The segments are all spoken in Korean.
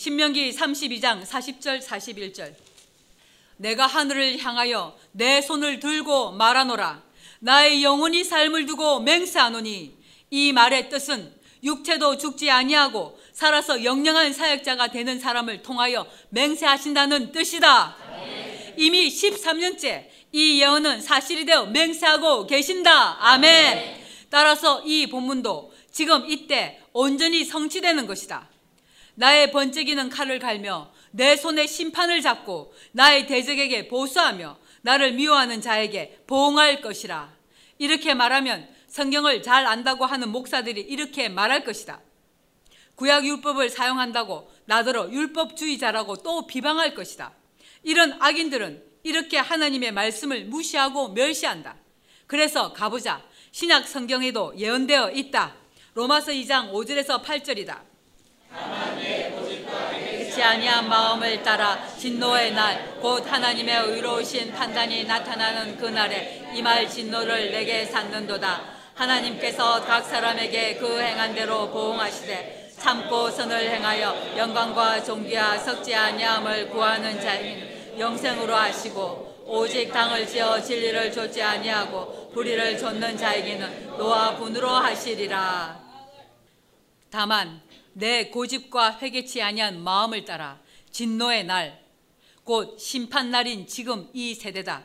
신명기 32장 40절 41절 내가 하늘을 향하여 내 손을 들고 말하노라 나의 영혼이 삶을 두고 맹세하노니 이 말의 뜻은 육체도 죽지 아니하고 살아서 영영한 사역자가 되는 사람을 통하여 맹세하신다는 뜻이다. 이미 13년째 이 예언은 사실이 되어 맹세하고 계신다. 아멘. 따라서 이 본문도 지금 이때 온전히 성취되는 것이다. 나의 번쩍이는 칼을 갈며 내 손에 심판을 잡고 나의 대적에게 보수하며 나를 미워하는 자에게 보응할 것이라. 이렇게 말하면 성경을 잘 안다고 하는 목사들이 이렇게 말할 것이다. 구약 율법을 사용한다고 나더러 율법주의자라고 또 비방할 것이다. 이런 악인들은 이렇게 하나님의 말씀을 무시하고 멸시한다. 그래서 가보자. 신약 성경에도 예언되어 있다. 로마서 2장 5절에서 8절이다. 그렇지 아니한 마음을 따라 진노의 날 곧 하나님의 의로우신 판단이 나타나는 그 날에 이말 진노를 내게 샀는도다. 하나님께서 각 사람에게 그 행한 대로 보응하시되 참고 선을 행하여 영광과 존귀와 석지 아니함을 구하는 자인 영생으로 하시고 오직 당을 지어 진리를 좇지 아니하고 불의를 좇는 자에게는 노아 분으로 하시리라. 다만 내 고집과 회개치 아니한 마음을 따라 진노의 날, 곧 심판 날인 지금 이 세대다.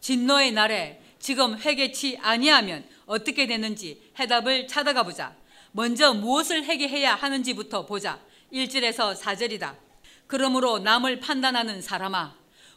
진노의 날에 지금 회개치 아니하면 어떻게 되는지 해답을 찾아가 보자. 먼저 무엇을 회개해야 하는지부터 보자. 1절에서 4절이다. 그러므로 남을 판단하는 사람아,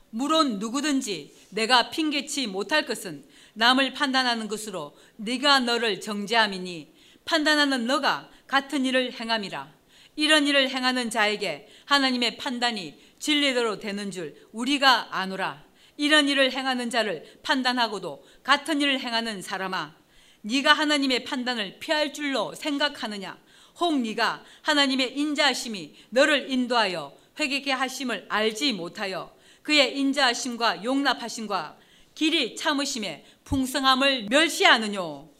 물론 누구든지 내가 핑계치 못할 것은 남을 판단하는 것으로 네가 너를 정죄함이니 판단하는 너가 같은 일을 행함이라. 이런 일을 행하는 자에게 하나님의 판단이 진리대로 되는 줄 우리가 아노라. 이런 일을 행하는 자를 판단하고도 같은 일을 행하는 사람아, 네가 하나님의 판단을 피할 줄로 생각하느냐? 혹 네가 하나님의 인자하심이 너를 인도하여 회개케 하심을 알지 못하여 그의 인자하심과 용납하심과 길이 참으심의 풍성함을 멸시하느뇨.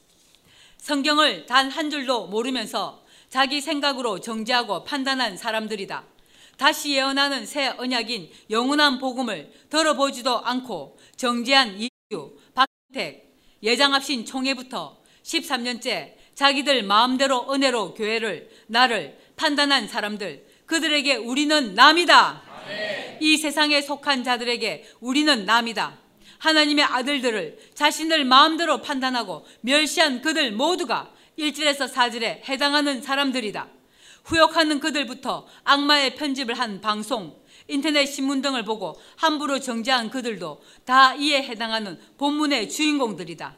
성경을 단 한 줄도 모르면서 자기 생각으로 정죄하고 판단한 사람들이다. 다시 예언하는 새 언약인 영원한 복음을 들어보지도 않고 정죄한 이유, 박택, 예장합신 총회부터 13년째 자기들 마음대로 은혜로 교회를, 나를 판단한 사람들, 그들에게 우리는 남이다. 이 세상에 속한 자들에게 우리는 남이다. 하나님의 아들들을 자신들 마음대로 판단하고 멸시한 그들 모두가 1절에서 4절에 해당하는 사람들이다. 후욕하는 그들부터 악마의 편집을 한 방송, 인터넷 신문 등을 보고 함부로 정죄한 그들도 다 이에 해당하는 본문의 주인공들이다.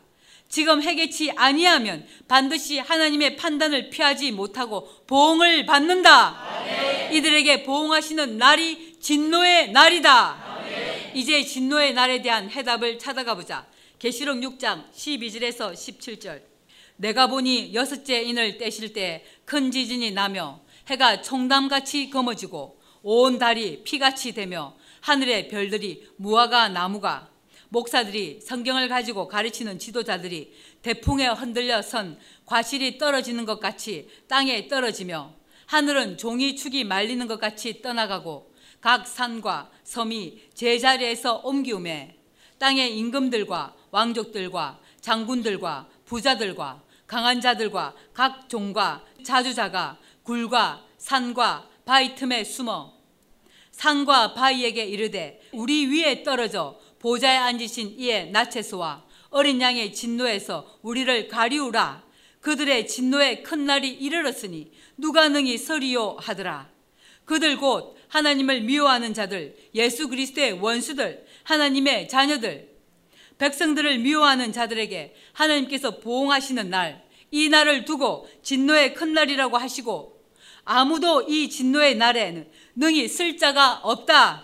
지금 해계치 아니하면 반드시 하나님의 판단을 피하지 못하고 보응을 받는다. 이들에게 보응하시는 날이 진노의 날이다. 이제 진노의 날에 대한 해답을 찾아가 보자. 계시록 6장 12절에서 17절. 내가 보니 여섯째 인을 떼실 때 큰 지진이 나며 해가 총담같이 검어지고 온 달이 피같이 되며 하늘의 별들이 무화과 나무가 목사들이 성경을 가지고 가르치는 지도자들이 대풍에 흔들려 선 과실이 떨어지는 것 같이 땅에 떨어지며 하늘은 종이 축이 말리는 것 같이 떠나가고 각 산과 섬이 제자리에서 옮기움에 땅의 임금들과 왕족들과 장군들과 부자들과 강한 자들과 각 종과 자주자가 굴과 산과 바위 틈에 숨어 산과 바위에게 이르되 우리 위에 떨어져 보좌에 앉으신 이의 나체스와 어린 양의 진노에서 우리를 가리우라. 그들의 진노의 큰 날이 이르렀으니 누가 능히 서리요 하더라. 그들 곧 하나님을 미워하는 자들 예수 그리스도의 원수들 하나님의 자녀들 백성들을 미워하는 자들에게 하나님께서 보응하시는 날, 이 날을 두고 진노의 큰 날이라고 하시고 아무도 이 진노의 날에는 능히 쓸 자가 없다.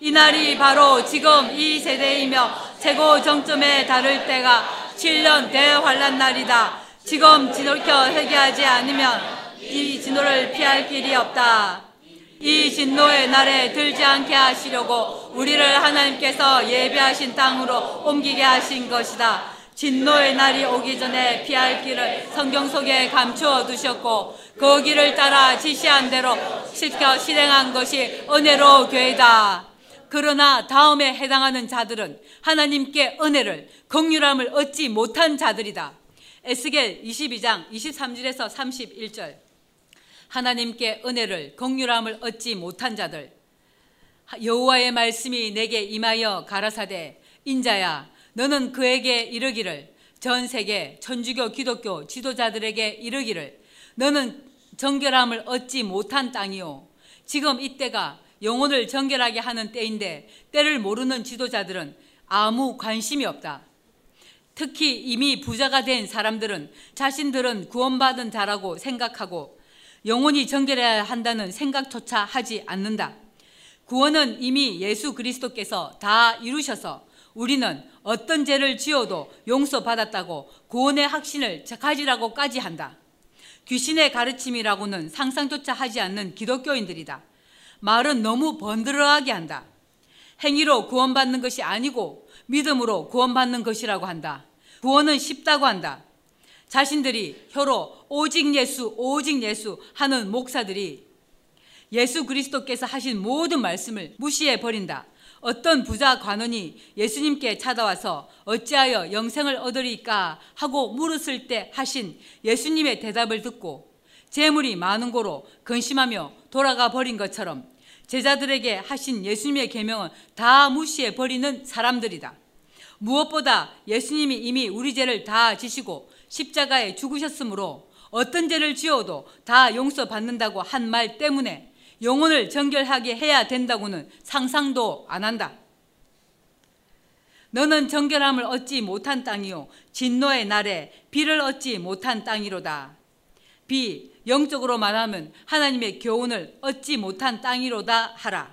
이 날이 바로 지금 이 세대이며 최고 정점에 다를 때가 7년 대환란 날이다. 지금 진노켜 회개하지 않으면 이 진노를 피할 길이 없다. 이 진노의 날에 들지 않게 하시려고 우리를 하나님께서 예배하신 땅으로 옮기게 하신 것이다. 진노의 날이 오기 전에 피할 길을 성경 속에 감추어 두셨고 그 길을 따라 지시한 대로 시켜 실행한 것이 은혜로 교회다. 그러나 다음에 해당하는 자들은 하나님께 은혜를 긍휼함을 얻지 못한 자들이다. 에스겔 22장 23절에서 31절. 하나님께 은혜를 긍휼함을 얻지 못한 자들. 여호와의 말씀이 내게 임하여 가라사대 인자야 너는 그에게 이르기를 전 세계 천주교 기독교 지도자들에게 이르기를 너는 정결함을 얻지 못한 땅이요 지금 이때가 영혼을 정결하게 하는 때인데 때를 모르는 지도자들은 아무 관심이 없다. 특히 이미 부자가 된 사람들은 자신들은 구원받은 자라고 생각하고 영혼이 정결해야 한다는 생각조차 하지 않는다. 구원은 이미 예수 그리스도께서 다 이루셔서 우리는 어떤 죄를 지어도 용서받았다고 구원의 확신을 가지라고까지 한다. 귀신의 가르침이라고는 상상조차 하지 않는 기독교인들이다. 말은 너무 번들어하게 한다. 행위로 구원받는 것이 아니고 믿음으로 구원받는 것이라고 한다. 구원은 쉽다고 한다. 자신들이 혀로 오직 예수, 오직 예수 하는 목사들이 예수 그리스도께서 하신 모든 말씀을 무시해 버린다. 어떤 부자 관원이 예수님께 찾아와서 어찌하여 영생을 얻으리까 하고 물었을 때 하신 예수님의 대답을 듣고 재물이 많은 고로 근심하며 돌아가 버린 것처럼 제자들에게 하신 예수님의 계명은 다 무시해 버리는 사람들이다. 무엇보다 예수님이 이미 우리 죄를 다 지시고 십자가에 죽으셨으므로 어떤 죄를 지어도 다 용서받는다고 한 말 때문에 영혼을 정결하게 해야 된다고는 상상도 안 한다. 너는 정결함을 얻지 못한 땅이요 진노의 날에 비를 얻지 못한 땅이로다. 비 영적으로 말하면 하나님의 교훈을 얻지 못한 땅이로다 하라.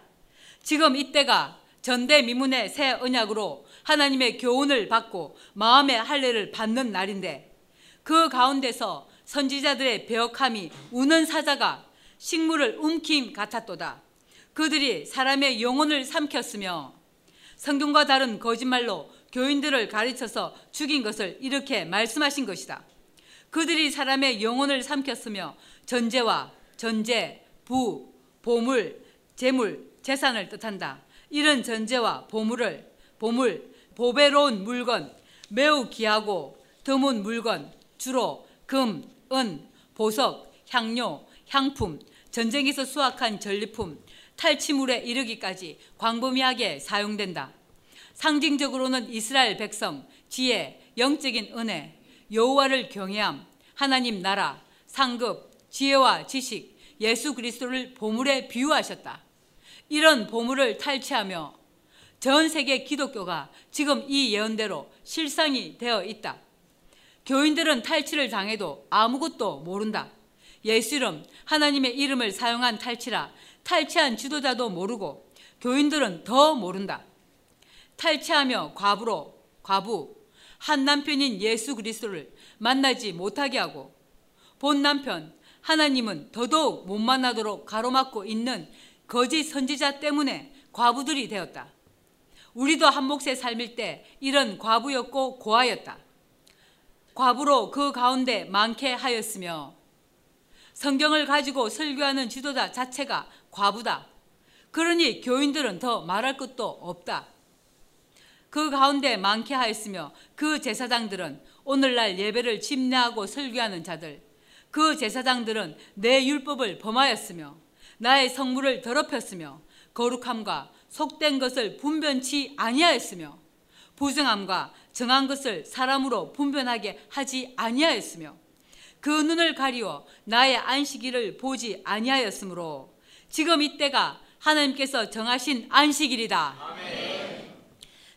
지금 이때가 전대미문의 새 언약으로 하나님의 교훈을 받고 마음의 할례를 받는 날인데 그 가운데서 선지자들의 배역함이 우는 사자가 식물을 움킴 같았도다. 그들이 사람의 영혼을 삼켰으며 성경과 다른 거짓말로 교인들을 가르쳐서 죽인 것을 이렇게 말씀하신 것이다. 그들이 사람의 영혼을 삼켰으며 전제와 전제, 부, 보물, 재물, 재산을 뜻한다. 이런 전제와 보물을 보물, 보배로운 물건, 매우 귀하고 드문 물건, 주로 금, 은, 보석, 향료, 향품, 전쟁에서 수확한 전리품, 탈취물에 이르기까지 광범위하게 사용된다. 상징적으로는 이스라엘 백성, 지혜, 영적인 은혜, 여호와를 경외함, 하나님 나라, 상급, 지혜와 지식, 예수 그리스도를 보물에 비유하셨다. 이런 보물을 탈취하며 전 세계 기독교가 지금 이 예언대로 실상이 되어 있다. 교인들은 탈취를 당해도 아무것도 모른다. 예수 이름, 하나님의 이름을 사용한 탈취라 탈취한 지도자도 모르고 교인들은 더 모른다. 탈취하며 과부로 과부 한 남편인 예수 그리스도를 만나지 못하게 하고 본 남편 하나님은 더더욱 못 만나도록 가로막고 있는 거짓 선지자 때문에 과부들이 되었다. 우리도 한 몫의 삶일 때 이런 과부였고 고아였다. 과부로 그 가운데 많게 하였으며 성경을 가지고 설교하는 지도자 자체가 과부다. 그러니 교인들은 더 말할 것도 없다. 그 가운데 많게 하였으며 그 제사장들은 오늘날 예배를 침례하고 설교하는 자들 그 제사장들은 내 율법을 범하였으며 나의 성물을 더럽혔으며 거룩함과 속된 것을 분변치 아니하였으며 부정함과 정한 것을 사람으로 분변하게 하지 아니하였으며 그 눈을 가리워 나의 안식일을 보지 아니하였으므로 지금 이때가 하나님께서 정하신 안식일이다. 아멘.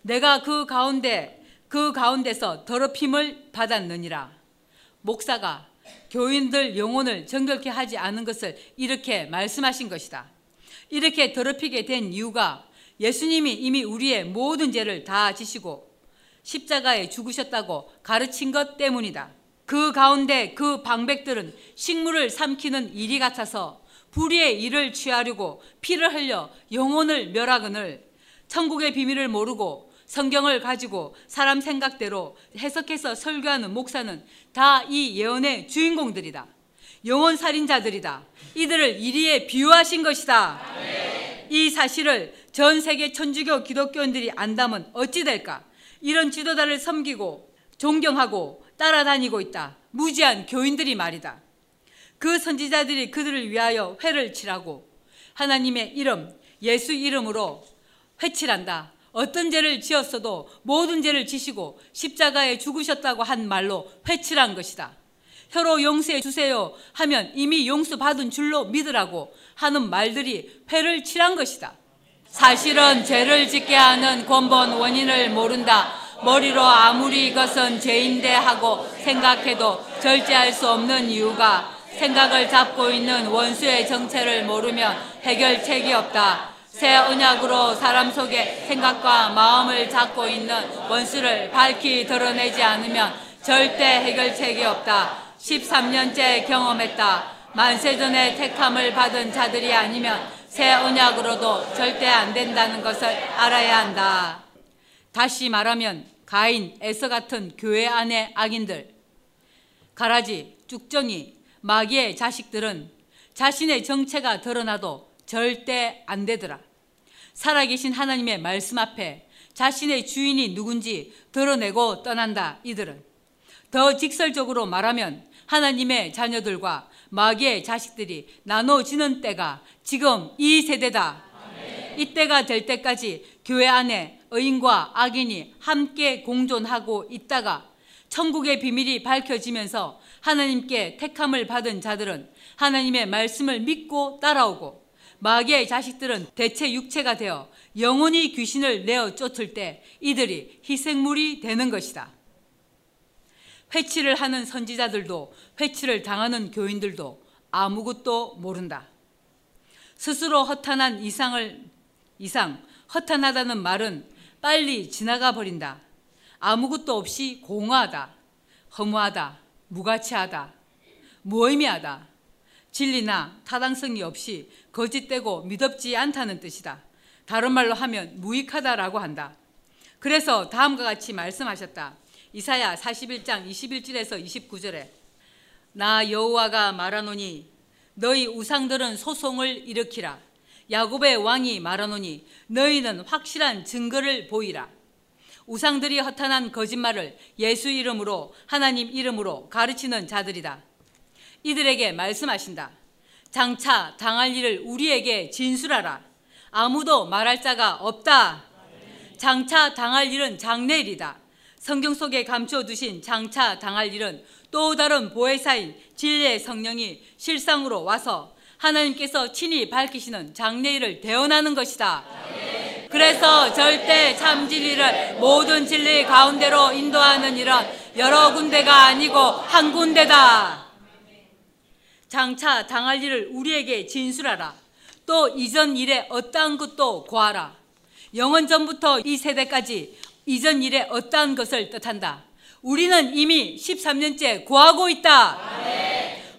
내가 그 가운데 그 가운데서 더럽힘을 받았느니라. 목사가 교인들 영혼을 정결케 하지 않은 것을 이렇게 말씀하신 것이다. 이렇게 더럽히게 된 이유가 예수님이 이미 우리의 모든 죄를 다 지시고 십자가에 죽으셨다고 가르친 것 때문이다. 그 가운데 그 방백들은 식물을 삼키는 일이 같아서 불의의 일을 취하려고 피를 흘려 영혼을 멸하거늘 천국의 비밀을 모르고 성경을 가지고 사람 생각대로 해석해서 설교하는 목사는 다 이 예언의 주인공들이다. 영혼 살인자들이다. 이들을 이리에 비유하신 것이다. 이 사실을 전 세계 천주교 기독교인들이 안다면 어찌 될까? 이런 지도자를 섬기고 존경하고 따라다니고 있다. 무지한 교인들이 말이다. 그 선지자들이 그들을 위하여 회를 치라고 하나님의 이름, 예수 이름으로 회칠한다. 어떤 죄를 지었어도 모든 죄를 지시고 십자가에 죽으셨다고 한 말로 회칠한 것이다. 혀로 용서해 주세요 하면 이미 용서받은 줄로 믿으라고 하는 말들이 회를 칠한 것이다. 사실은 죄를 짓게 하는 근본 원인을 모른다. 머리로 아무리 이것은 죄인데 하고 생각해도 절제할 수 없는 이유가 생각을 잡고 있는 원수의 정체를 모르면 해결책이 없다. 새 언약으로 사람 속에 생각과 마음을 잡고 있는 원수를 밝히 드러내지 않으면 절대 해결책이 없다. 13년째 경험했다. 만세전에 택함을 받은 자들이 아니면 새 언약으로도 절대 안 된다는 것을 알아야 한다. 다시 말하면 가인, 에서 같은 교회 안의 악인들, 가라지, 쭉정이, 마귀의 자식들은 자신의 정체가 드러나도 절대 안 되더라. 살아계신 하나님의 말씀 앞에 자신의 주인이 누군지 드러내고 떠난다. 이들은 더 직설적으로 말하면 하나님의 자녀들과 마귀의 자식들이 나눠지는 때가 지금 이 세대다. 이때가 될 때까지 교회 안에 의인과 악인이 함께 공존하고 있다가 천국의 비밀이 밝혀지면서 하나님께 택함을 받은 자들은 하나님의 말씀을 믿고 따라오고 마귀의 자식들은 대체 육체가 되어 영원히 귀신을 내어 쫓을 때 이들이 희생물이 되는 것이다. 회치를 하는 선지자들도 회치를 당하는 교인들도 아무것도 모른다. 스스로 허탄한 이상을 이상 허탄하다는 말은 빨리 지나가 버린다. 아무것도 없이 공허하다. 허무하다. 무가치하다. 무의미하다. 진리나 타당성이 없이 거짓되고 믿업지 않다는 뜻이다. 다른 말로 하면 무익하다라고 한다. 그래서 다음과 같이 말씀하셨다. 이사야 41장 21절에서 29절에 나 여호와가 말하노니 너희 우상들은 소송을 일으키라. 야곱의 왕이 말하노니 너희는 확실한 증거를 보이라. 우상들이 허탄한 거짓말을 예수 이름으로 하나님 이름으로 가르치는 자들이다. 이들에게 말씀하신다. 장차 당할 일을 우리에게 진술하라. 아무도 말할 자가 없다. 장차 당할 일은 장래일이다 성경 속에 감춰두신 장차 당할 일은 또 다른 보혜사인 진리의 성령이 실상으로 와서 하나님께서 친히 밝히시는 장래일을 대언하는 것이다. 그래서 절대 참 진리를 모든 진리 가운데로 인도하는 일은 여러 군데가 아니고 한 군데다. 장차 당할 일을 우리에게 진술하라. 또 이전 일에 어떠한 것도 고하라. 영원 전부터 이 세대까지 이전 일에 어떠한 것을 뜻한다. 우리는 이미 13년째 구하고 있다.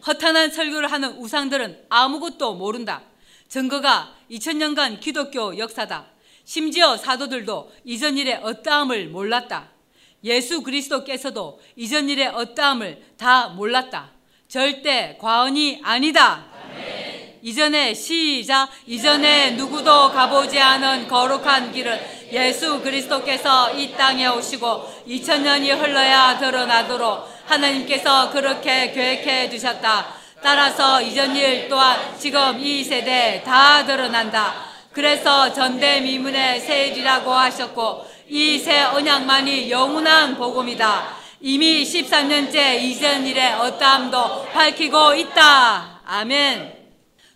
허탄한 설교를 하는 우상들은 아무것도 모른다. 증거가 2000년간 기독교 역사다. 심지어 사도들도 이전 일의 어떠함을 몰랐다. 예수 그리스도께서도 이전 일의 어떠함을 다 몰랐다. 절대 과언이 아니다. 이전에 시작 이전에 누구도 가보지 않은 거룩한 길을 예수 그리스도께서 이 땅에 오시고 2000년이 흘러야 드러나도록 하나님께서 그렇게 계획해 두셨다. 따라서 이전 일 또한 지금 이 세대에 다 드러난다. 그래서 전대미문의 새 일이라고 하셨고 이 새 언약만이 영원한 복음이다. 이미 13년째 이전 일의 어떠함도 밝히고 있다. 아멘.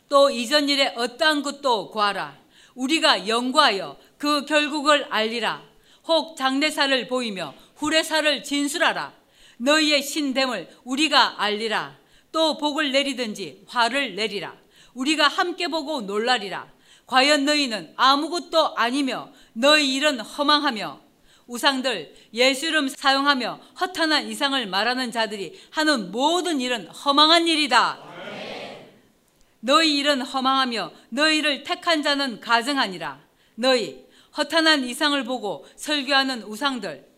또 이전 일의 어떠한 것도 구하라. 우리가 연구하여 그 결국을 알리라. 혹 장례사를 보이며 후례사를 진술하라. 너희의 신됨을 우리가 알리라. 또 복을 내리든지 화를 내리라. 우리가 함께 보고 놀라리라. 과연 너희는 아무것도 아니며 너희 일은 허망하며 우상들 예수 이름 사용하며 허탄한 이상을 말하는 자들이 하는 모든 일은 허망한 일이다. 너희 일은 허망하며 너희를 택한 자는 가증하니라. 너희 허탄한 이상을 보고 설교하는 우상들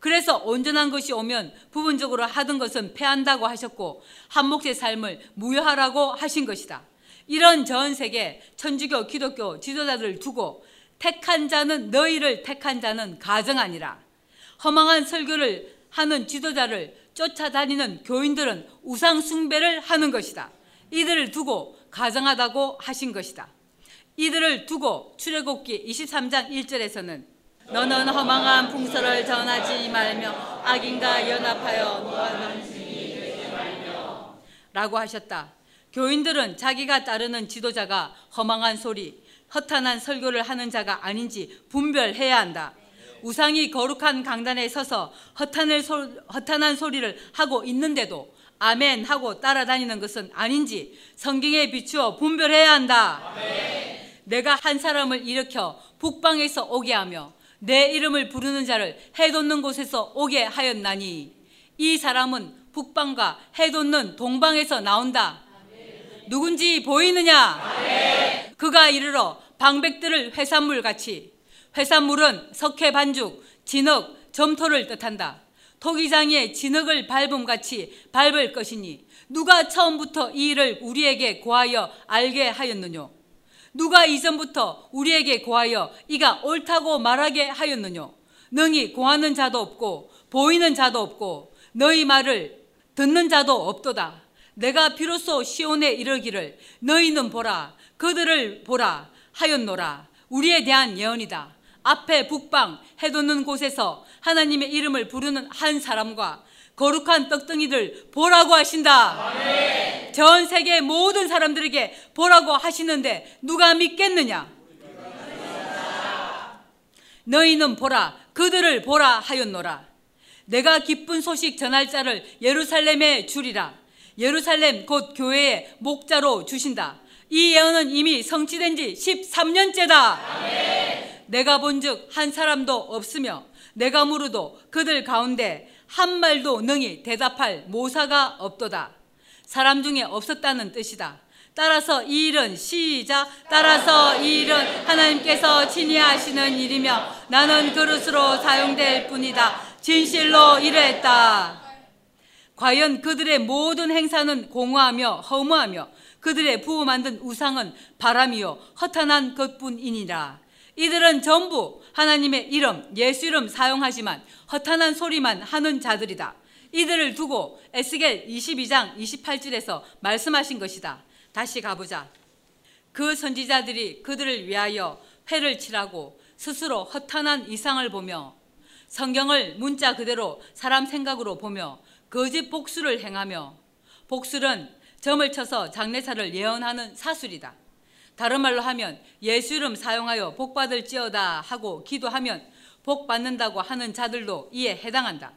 그래서 온전한 것이 오면 부분적으로 하던 것은 패한다고 하셨고 한 몫의 삶을 무효하라고 하신 것이다. 이런 전 세계 천주교 기독교 지도자들을 두고 택한 자는 너희를 택한 자는 가정 아니라 허망한 설교를 하는 지도자를 쫓아다니는 교인들은 우상 숭배를 하는 것이다. 이들을 두고 가정하다고 하신 것이다. 이들을 두고 출애굽기 23장 1절에서는 너는 허망한 풍설을 전하지 말며 악인과 연합하여 노하는 증이 되지 말며 라고 하셨다. 교인들은 자기가 따르는 지도자가 허망한 소리, 허탄한 설교를 하는 자가 아닌지 분별해야 한다. 우상이 거룩한 강단에 서서 허탄을 소, 허탄한 소리를 하고 있는데도 아멘 하고 따라다니는 것은 아닌지 성경에 비추어 분별해야 한다. 아멘. 내가 한 사람을 일으켜 북방에서 오게 하며 내 이름을 부르는 자를 해돋는 곳에서 오게 하였나니 이 사람은 북방과 해돋는 동방에서 나온다. 누군지 보이느냐? 그가 이르러 방백들을 회산물 같이 회산물은 석회 반죽, 진흙, 점토를 뜻한다. 토기장의 진흙을 밟음 같이 밟을 것이니 누가 처음부터 이 일을 우리에게 고하여 알게 하였느뇨? 누가 이전부터 우리에게 고하여 이가 옳다고 말하게 하였느뇨? 능히 고하는 자도 없고 보이는 자도 없고 너희 말을 듣는 자도 없도다. 내가 비로소 시온에 이르기를 너희는 보라 그들을 보라 하였노라. 우리에 대한 예언이다. 앞에 북방 해돋는 곳에서 하나님의 이름을 부르는 한 사람과 거룩한 떡덩이들 보라고 하신다. 아멘. 전 세계 모든 사람들에게 보라고 하시는데 누가 믿겠느냐? 너희는 보라 그들을 보라 하였노라. 내가 기쁜 소식 전할 자를 예루살렘에 주리라. 예루살렘 곧 교회의 목자로 주신다. 이 예언은 이미 성취된 지 13년째다. 아멘. 내가 본즉 한 사람도 없으며 내가 물어도 그들 가운데 한 말도 능히 대답할 모사가 없도다. 사람 중에 없었다는 뜻이다. 따라서 이 일은 시작 따라서 이 일은 하나님께서 친히 하시는 일이며 나는 그릇으로 사용될 뿐이다. 진실로 이랬다. 과연 그들의 모든 행사는 공허하며 허무하며 그들의 부어 만든 우상은 바람이요 허탄한 것뿐이니라. 이들은 전부 하나님의 이름, 예수 이름 사용하지만 허탄한 소리만 하는 자들이다. 이들을 두고 에스겔 22장 28절에서 말씀하신 것이다. 다시 가보자. 그 선지자들이 그들을 위하여 회를 칠하고 스스로 허탄한 이상을 보며 성경을 문자 그대로 사람 생각으로 보며 거짓 복수를 행하며 복술은 점을 쳐서 장례사를 예언하는 사술이다. 다른 말로 하면 예수 이름 사용하여 복 받을지어다 하고 기도하면 복 받는다고 하는 자들도 이에 해당한다.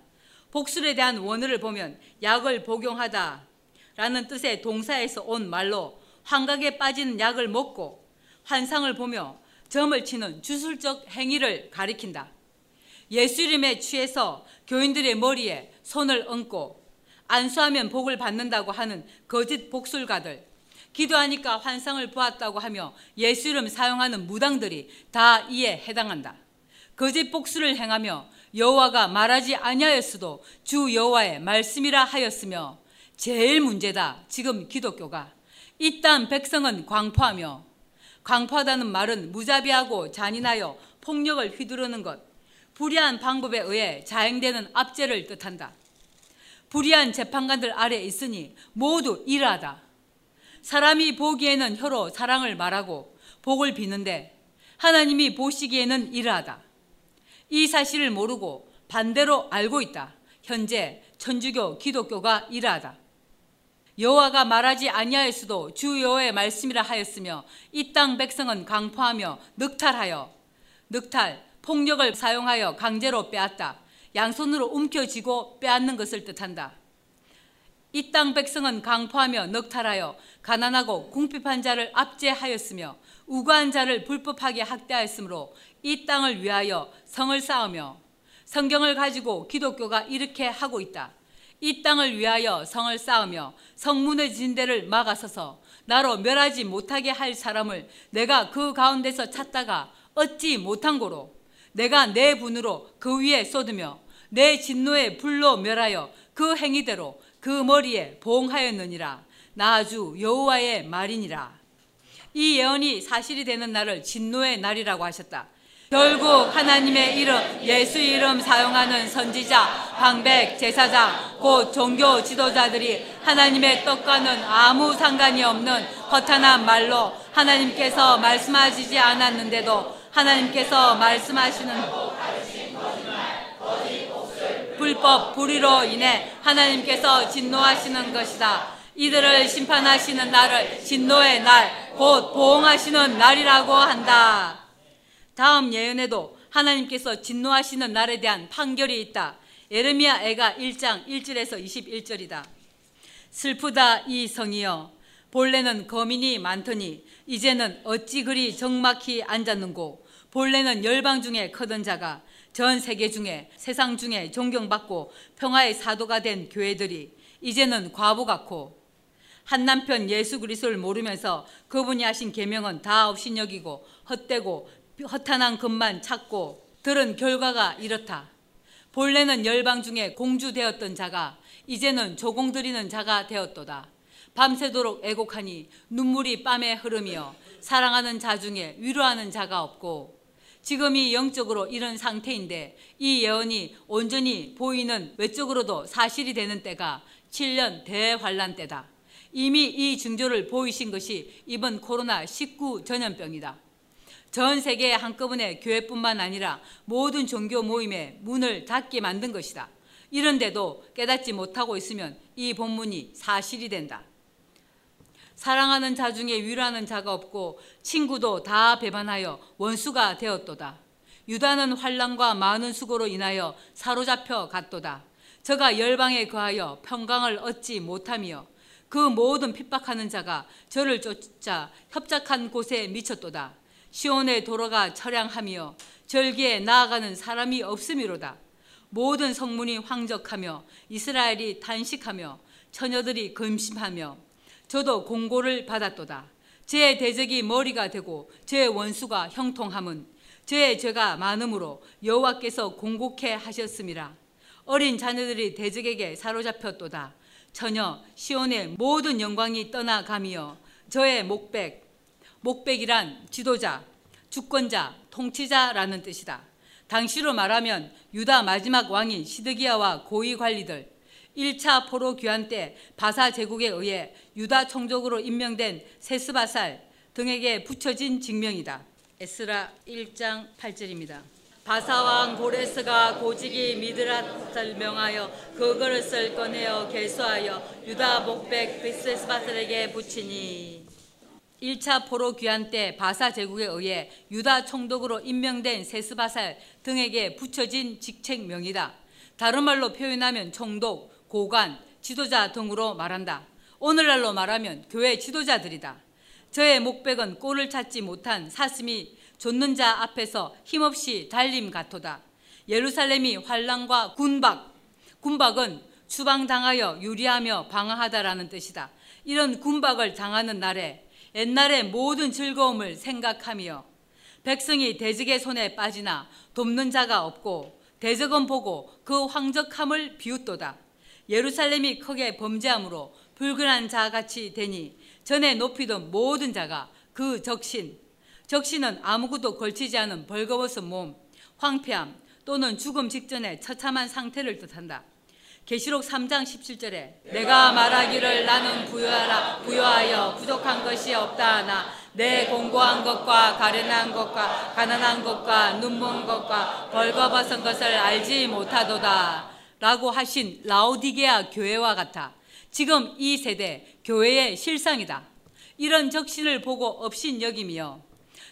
복술에 대한 원어를 보면 약을 복용하다 라는 뜻의 동사에서 온 말로 환각에 빠지는 약을 먹고 환상을 보며 점을 치는 주술적 행위를 가리킨다. 예수 이름에 취해서 교인들의 머리에 손을 얹고 안수하면 복을 받는다고 하는 거짓 복술가들 기도하니까 환상을 보았다고 하며 예수 이름 사용하는 무당들이 다 이에 해당한다. 거짓 복수를 행하며 여호와가 말하지 아니하였어도 주 여호와의 말씀이라 하였으며 제일 문제다. 지금 기독교가 이딴 백성은 광포하며 광포하다는 말은 무자비하고 잔인하여 폭력을 휘두르는 것, 불의한 방법에 의해 자행되는 압제를 뜻한다. 불의한 재판관들 아래 있으니 모두 일하다. 사람이 보기에는 혀로 사랑을 말하고 복을 비는데 하나님이 보시기에는 이러하다. 이 사실을 모르고 반대로 알고 있다. 현재 천주교 기독교가 이러하다. 여호와가 말하지 아니하였어도 주 여호와의 말씀이라 하였으며 이 땅 백성은 강포하며 늑탈하여 늑탈 폭력을 사용하여 강제로 빼앗다. 양손으로 움켜쥐고 빼앗는 것을 뜻한다. 이 땅 백성은 강포하며 넉탈하여 가난하고 궁핍한 자를 압제하였으며 우고한 자를 불법하게 학대하였으므로 이 땅을 위하여 성을 쌓으며 성경을 가지고 기독교가 이렇게 하고 있다. 이 땅을 위하여 성을 쌓으며 성문의 진대를 막아서서 나로 멸하지 못하게 할 사람을 내가 그 가운데서 찾다가 얻지 못한 고로 내가 내 분으로 그 위에 쏟으며 내 진노에 불로 멸하여 그 행위대로 그 머리에 보응하였느니라. 나 아주 여호와의 말이니라. 이 예언이 사실이 되는 날을 진노의 날이라고 하셨다. 결국 하나님의 이름 예수 이름 사용하는 선지자 방백 제사장 곧 종교 지도자들이 하나님의 뜻과는 아무 상관이 없는 허탄한 말로 하나님께서 말씀하시지 않았는데도 하나님께서 말씀하시는 불법 불의로 인해 하나님께서 진노하시는 것이다. 이들을 심판하시는 날을 진노의 날, 곧 보응하시는 날이라고 한다. 다음 예언에도 하나님께서 진노하시는 날에 대한 판결이 있다. 에르미야 애가 1장 1절에서 21절이다. 슬프다 이 성이여 본래는 거민이 많더니 이제는 어찌 그리 적막히 앉았는고 본래는 열방 중에 커던 자가 전 세계 중에 세상 중에 존경받고 평화의 사도가 된 교회들이 이제는 과부 같고 한 남편 예수 그리스도를 모르면서 그분이 하신 계명은 다 없인 여기고 헛되고 허탄한 것만 찾고 들은 결과가 이렇다. 본래는 열방 중에 공주되었던 자가 이제는 조공들이는 자가 되었도다. 밤새도록 애곡하니 눈물이 뺨에 흐르며 사랑하는 자 중에 위로하는 자가 없고 지금이 영적으로 이런 상태인데 이 예언이 온전히 보이는 외적으로도 사실이 되는 때가 7년 대환란 때다. 이미 이 징조를 보이신 것이 이번 코로나19 전염병이다. 전 세계 한꺼번에 교회뿐만 아니라 모든 종교 모임의 문을 닫게 만든 것이다. 이런데도 깨닫지 못하고 있으면 이 본문이 사실이 된다. 사랑하는 자 중에 위로하는 자가 없고 친구도 다 배반하여 원수가 되었도다. 유다는 환란과 많은 수고로 인하여 사로잡혀 갔도다. 저가 열방에 거하여 평강을 얻지 못하며 그 모든 핍박하는 자가 저를 쫓자 협착한 곳에 미쳤도다. 시온의 도로가 처량하며 절기에 나아가는 사람이 없음이로다. 모든 성문이 황적하며 이스라엘이 단식하며 처녀들이 금심하며 저도 공고를 받았도다. 제 대적이 머리가 되고 제 원수가 형통함은 제 죄가 많음으로 여호와께서 공곡해 하셨음이라. 어린 자녀들이 대적에게 사로잡혔도다. 처녀 시온의 모든 영광이 떠나가며 저의 목백 목백이란 지도자, 주권자, 통치자라는 뜻이다. 당시로 말하면 유다 마지막 왕인 시드기야와 고위 관리들, 1차 포로 귀환 때 바사 제국에 의해 유다 총독으로 임명된 세스바살 등에게 붙여진 직명이다. 에스라 1장 8절입니다. 바사왕 고레스가 고직이 미드라를 명하여 그 그릇을 꺼내어 개수하여 유다 목백 비스바살에게 붙이니 1차 포로 귀환 때 바사 제국에 의해 유다 총독으로 임명된 세스바살 등에게 붙여진 직책명이다. 다른 말로 표현하면 총독, 고관, 지도자 등으로 말한다. 오늘날로 말하면 교회 지도자들이다. 저의 목백은 꼴을 찾지 못한 사슴이 좇는 자 앞에서 힘없이 달림 같도다. 예루살렘이 환란과 군박, 군박은 추방당하여 유리하며 방어하다라는 뜻이다. 이런 군박을 당하는 날에 옛날의 모든 즐거움을 생각하며 백성이 대적의 손에 빠지나 돕는 자가 없고 대적은 보고 그 황적함을 비웃도다. 예루살렘이 크게 범죄함으로 불근한 자같이 되니 전에 높이던 모든 자가 그 적신 적신은 아무것도 걸치지 않은 벌거벗은 몸 황폐함 또는 죽음 직전에 처참한 상태를 뜻한다. 계시록 3장 17절에 내가 말하기를 나는 부여하라 부여하여 부족한 것이 없다 하나 내 공고한 것과 가련한 것과 가난한 것과 눈먼 것과 벌거벗은 것을 알지 못하도다 라고 하신 라오디게아 교회와 같아 지금 이 세대 교회의 실상이다. 이런 적신을 보고 업신 여기며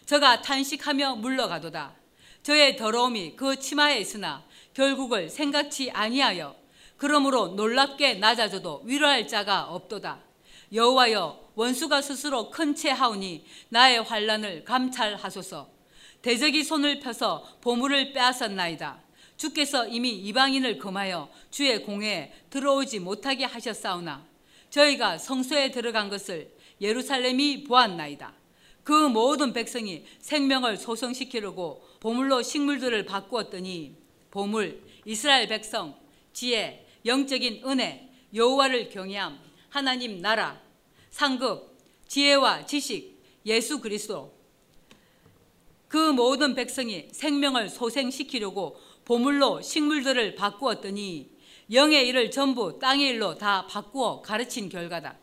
저가 탄식하며 물러가도다. 저의 더러움이 그 치마에 있으나 결국을 생각치 아니하여 그러므로 놀랍게 낮아져도 위로할 자가 없도다. 여호와여 원수가 스스로 큰 채 하오니 나의 환란을 감찰하소서. 대적이 손을 펴서 보물을 빼앗았나이다. 주께서 이미 이방인을 금하여 주의 공회에 들어오지 못하게 하셨사오나 저희가 성소에 들어간 것을 예루살렘이 보았나이다. 그 모든 백성이 생명을 소성시키려고 보물로 식물들을 바꾸었더니 보물 이스라엘 백성, 지혜, 영적인 은혜, 여호와를 경외함, 하나님 나라, 상급, 지혜와 지식, 예수 그리스도. 그 모든 백성이 생명을 소생시키려고 보물로 식물들을 바꾸었더니 영의 일을 전부 땅의 일로 다 바꾸어 가르친 결과다.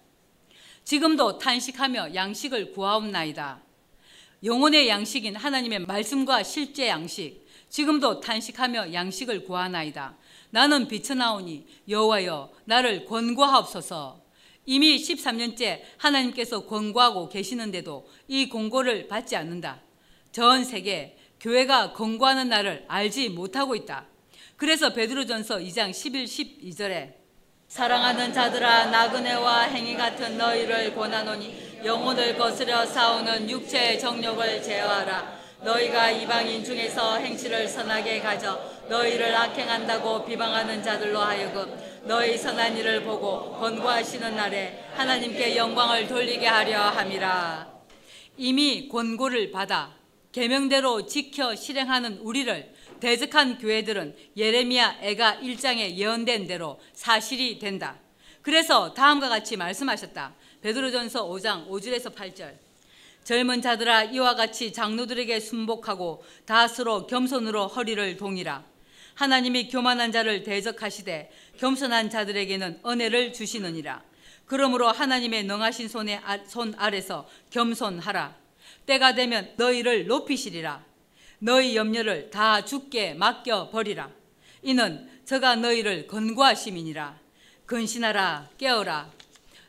지금도 탄식하며 양식을 구하옵나이다. 영혼의 양식인 하나님의 말씀과 실제 양식, 지금도 탄식하며 양식을 구하나이다. 나는 비쳐나오니 여호와여 나를 권고하옵소서. 이미 13년째 하나님께서 권고하고 계시는데도 이 권고를 받지 않는다. 전 세계 교회가 권고하는 날을 알지 못하고 있다. 그래서 베드로전서 2장 11, 12절에 사랑하는 자들아 나그네와 행위 같은 너희를 권하노니 영혼을 거스려 싸우는 육체의 정욕을 제어하라. 너희가 이방인 중에서 행실을 선하게 가져 너희를 악행한다고 비방하는 자들로 하여금 너희 선한 일을 보고 권고하시는 날에 하나님께 영광을 돌리게 하려 함이라. 이미 권고를 받아 계명대로 지켜 실행하는 우리를 대적한 교회들은 예레미야 애가 1장에 예언된 대로 사실이 된다. 그래서 다음과 같이 말씀하셨다. 베드로전서 5장 5절에서 8절. 젊은 자들아 이와 같이 장로들에게 순복하고 다스로 겸손으로 허리를 동이라. 하나님이 교만한 자를 대적하시되 겸손한 자들에게는 은혜를 주시느니라. 그러므로 하나님의 능하신 손에 손 아래서 겸손하라. 때가 되면 너희를 높이시리라. 너희 염려를 다 죽게 맡겨 버리라. 이는 저가 너희를 건고하심이니라. 근신하라 깨어라.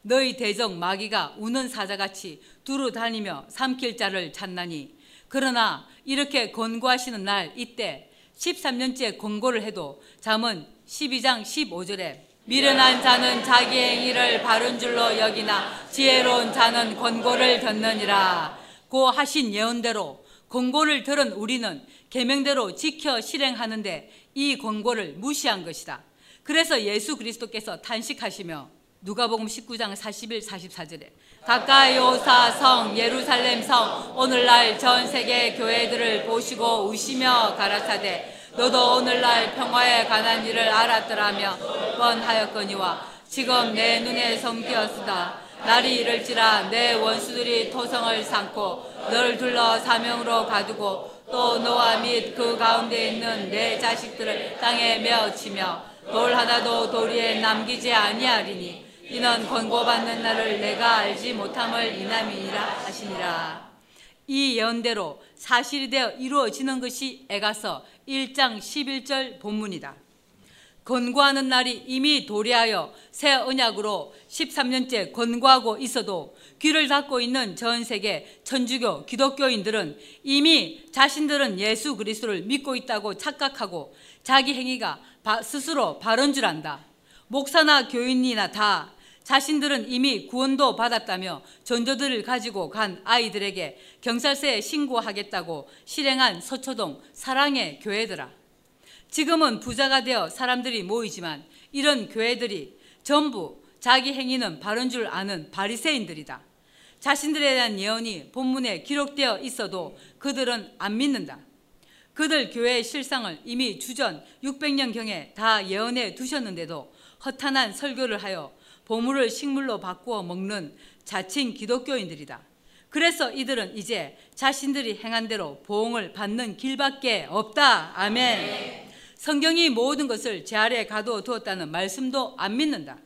너희 대적 마귀가 우는 사자같이 두루 다니며 삼킬 자를 찾나니 그러나 이렇게 권고하시는 날 이때 13년째 권고를 해도 잠언 12장 15절에 미련한 자는 자기의 행위를 바른 줄로 여기나 지혜로운 자는 권고를 듣느니라 고 하신 예언대로 권고를 들은 우리는 계명대로 지켜 실행하는데 이 권고를 무시한 것이다. 그래서 예수 그리스도께서 탄식하시며 누가복음 19장 41, 44절에 가까이 오사 성 예루살렘 성 오늘날 전 세계 교회들을 보시고 우시며 가라사대 너도 오늘날 평화에 관한 일을 알았더라며 뻔하였거니와 지금 내 눈에 성기었으다 날이 이를지라 내 원수들이 토성을 삼고 너를 둘러 사명으로 가두고 또 너와 및그 가운데 있는 내 자식들을 땅에 메어치며 돌 하나도 도리에 남기지 아니하리니 이는 권고받는 날을 내가 알지 못함을 이남이니라 하시니라. 이 예언대로 사실이 되어 이루어지는 것이 에가서 1장 11절 본문이다. 권고하는 날이 이미 도래하여 새 언약으로 13년째 권고하고 있어도 귀를 닫고 있는 전 세계 천주교 기독교인들은 이미 자신들은 예수 그리스도를 믿고 있다고 착각하고 자기 행위가 스스로 바른 줄 안다. 목사나 교인이나 다 자신들은 이미 구원도 받았다며 전조들을 가지고 간 아이들에게 경찰서에 신고하겠다고 실행한 서초동 사랑의 교회들아. 지금은 부자가 되어 사람들이 모이지만 이런 교회들이 전부 자기 행위는 바른 줄 아는 바리새인들이다. 자신들에 대한 예언이 본문에 기록되어 있어도 그들은 안 믿는다. 그들 교회의 실상을 이미 주전 600년경에 다 예언해 두셨는데도 허탄한 설교를 하여 보물을 식물로 바꾸어 먹는 자칭 기독교인들이다. 그래서 이들은 이제 자신들이 행한 대로 보응을 받는 길밖에 없다. 아멘. 성경이 모든 것을 제 아래에 가둬두었다는 말씀도 안 믿는다.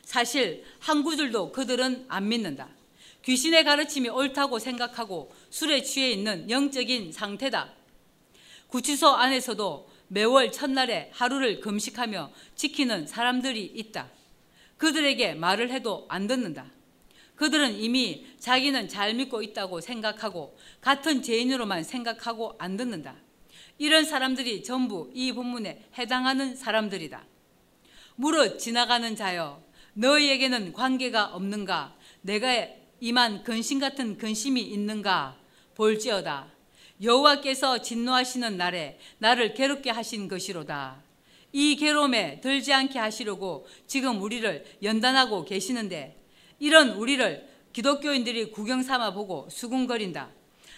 사실 한 구절도 그들은 안 믿는다. 귀신의 가르침이 옳다고 생각하고 술에 취해 있는 영적인 상태다. 구치소 안에서도 매월 첫날에 하루를 금식하며 지키는 사람들이 있다. 그들에게 말을 해도 안 듣는다. 그들은 이미 자기는 잘 믿고 있다고 생각하고 같은 죄인으로만 생각하고 안 듣는다. 이런 사람들이 전부 이 본문에 해당하는 사람들이다. 무릇 지나가는 자여 너희에게는 관계가 없는가? 내가 이만 근심 같은 근심이 있는가? 볼지어다. 여호와께서 진노하시는 날에 나를 괴롭게 하신 것이로다. 이 괴로움에 들지 않게 하시려고 지금 우리를 연단하고 계시는데 이런 우리를 기독교인들이 구경 삼아 보고 수군거린다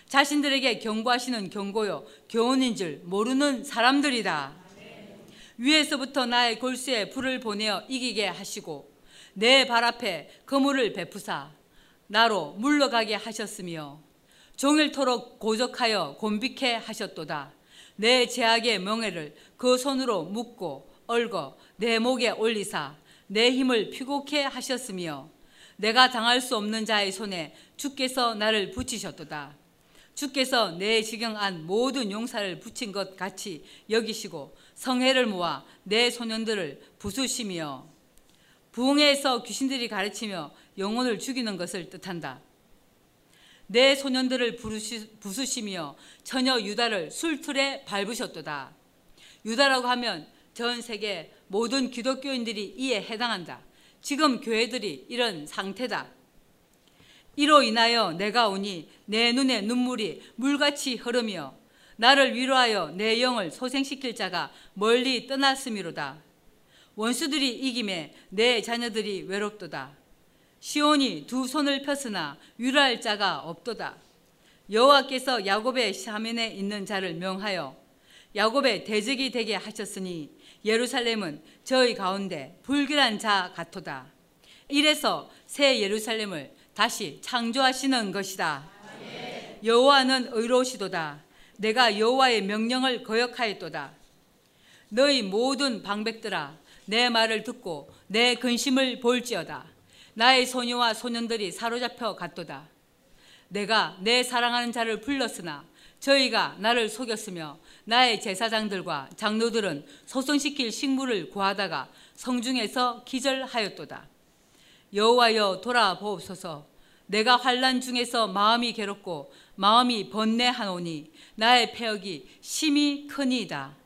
자신들에게 경고하시는 경고요 교훈인 줄 모르는 사람들이다. 위에서부터 나의 골수에 불을 보내어 이기게 하시고 내 발 앞에 그물을 베푸사 나로 물러가게 하셨으며 종일토록 고적하여 곤비케 하셨도다. 내 제약의 명예를 그 손으로 묶고 얽어 내 목에 올리사 내 힘을 피곡케 하셨으며 내가 당할 수 없는 자의 손에 주께서 나를 붙이셨도다. 주께서 내 지경 안 모든 용사를 붙인 것 같이 여기시고 성회를 모아 내 소년들을 부수시며 부흥에서 귀신들이 가르치며 영혼을 죽이는 것을 뜻한다. 내 소년들을 부수시며 처녀 유다를 술틀에 밟으셨도다. 유다라고 하면 전 세계 모든 기독교인들이 이에 해당한다. 지금 교회들이 이런 상태다. 이로 인하여 내가 오니 내 눈에 눈물이 물같이 흐르며 나를 위로하여 내 영을 소생시킬 자가 멀리 떠났음이로다. 원수들이 이김에 내 자녀들이 외롭도다. 시온이 두 손을 폈으나 위로할 자가 없도다. 여호와께서 야곱의 사면에 있는 자를 명하여 야곱의 대적이 되게 하셨으니 예루살렘은 저희 가운데 불길한 자 같도다. 이래서 새 예루살렘을 다시 창조하시는 것이다. 여호와는 의로우시도다. 내가 여호와의 명령을 거역하였도다. 너희 모든 방백들아 내 말을 듣고 내 근심을 볼지어다. 나의 소녀와 소년들이 사로잡혀 갔도다. 내가 내 사랑하는 자를 불렀으나 저희가 나를 속였으며 나의 제사장들과 장로들은 소송시킬 식물을 구하다가 성중에서 기절하였도다. 여호와여 돌아보옵소서. 내가 환란 중에서 마음이 괴롭고 마음이 번뇌하노니 나의 폐역이 심히 크니이다.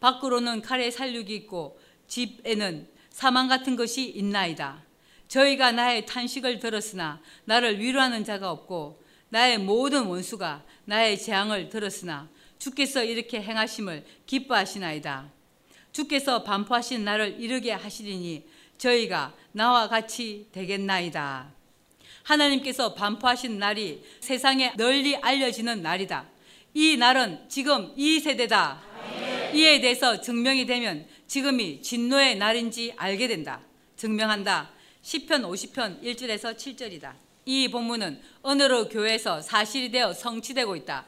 밖으로는 칼의 살육이 있고 집에는 사망 같은 것이 있나이다. 저희가 나의 탄식을 들었으나 나를 위로하는 자가 없고 나의 모든 원수가 나의 재앙을 들었으나 주께서 이렇게 행하심을 기뻐하시나이다. 주께서 반포하신 나를 이르게 하시리니 저희가 나와 같이 되겠나이다. 하나님께서 반포하신 날이 세상에 널리 알려지는 날이다. 이 날은 지금 이 세대다. 이에 대해서 증명이 되면 지금이 진노의 날인지 알게 된다. 증명한다. 10편 50편 1절에서 7절이다. 이 본문은 언어로 교회에서 사실이 되어 성취되고 있다.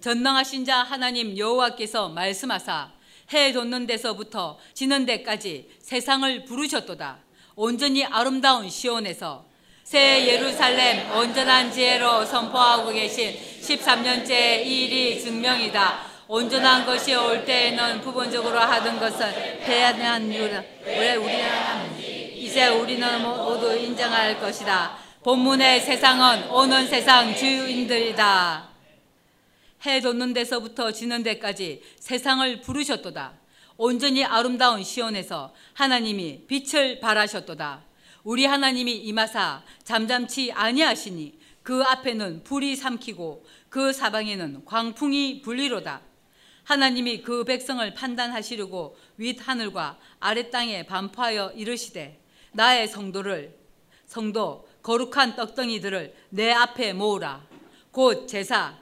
전능하신 자 하나님 여호와께서 말씀하사 해 돋는 데서부터 지는 데까지 세상을 부르셨도다. 온전히 아름다운 시온에서 새 예루살렘 온전한 지혜로 선포하고 계신 13년째 일이 증명이다. 온전한 것이 올 때에는 부분적으로 하던 것을 해야한 이유라. 왜 우리는 이제 우리는 모두 인정할 것이다. 본문의 세상은 오는 세상 주인들이다. 해 돋는 데서부터 지는 데까지 세상을 부르셨도다. 온전히 아름다운 시온에서 하나님이 빛을 발하셨도다. 우리 하나님이 임하사 잠잠치 아니하시니 그 앞에는 불이 삼키고 그 사방에는 광풍이 불리로다. 하나님이 그 백성을 판단하시려고 윗 하늘과 아랫 땅에 반포하여 이르시되 나의 성도를 성도 거룩한 떡덩이들을 내 앞에 모으라. 곧 제사.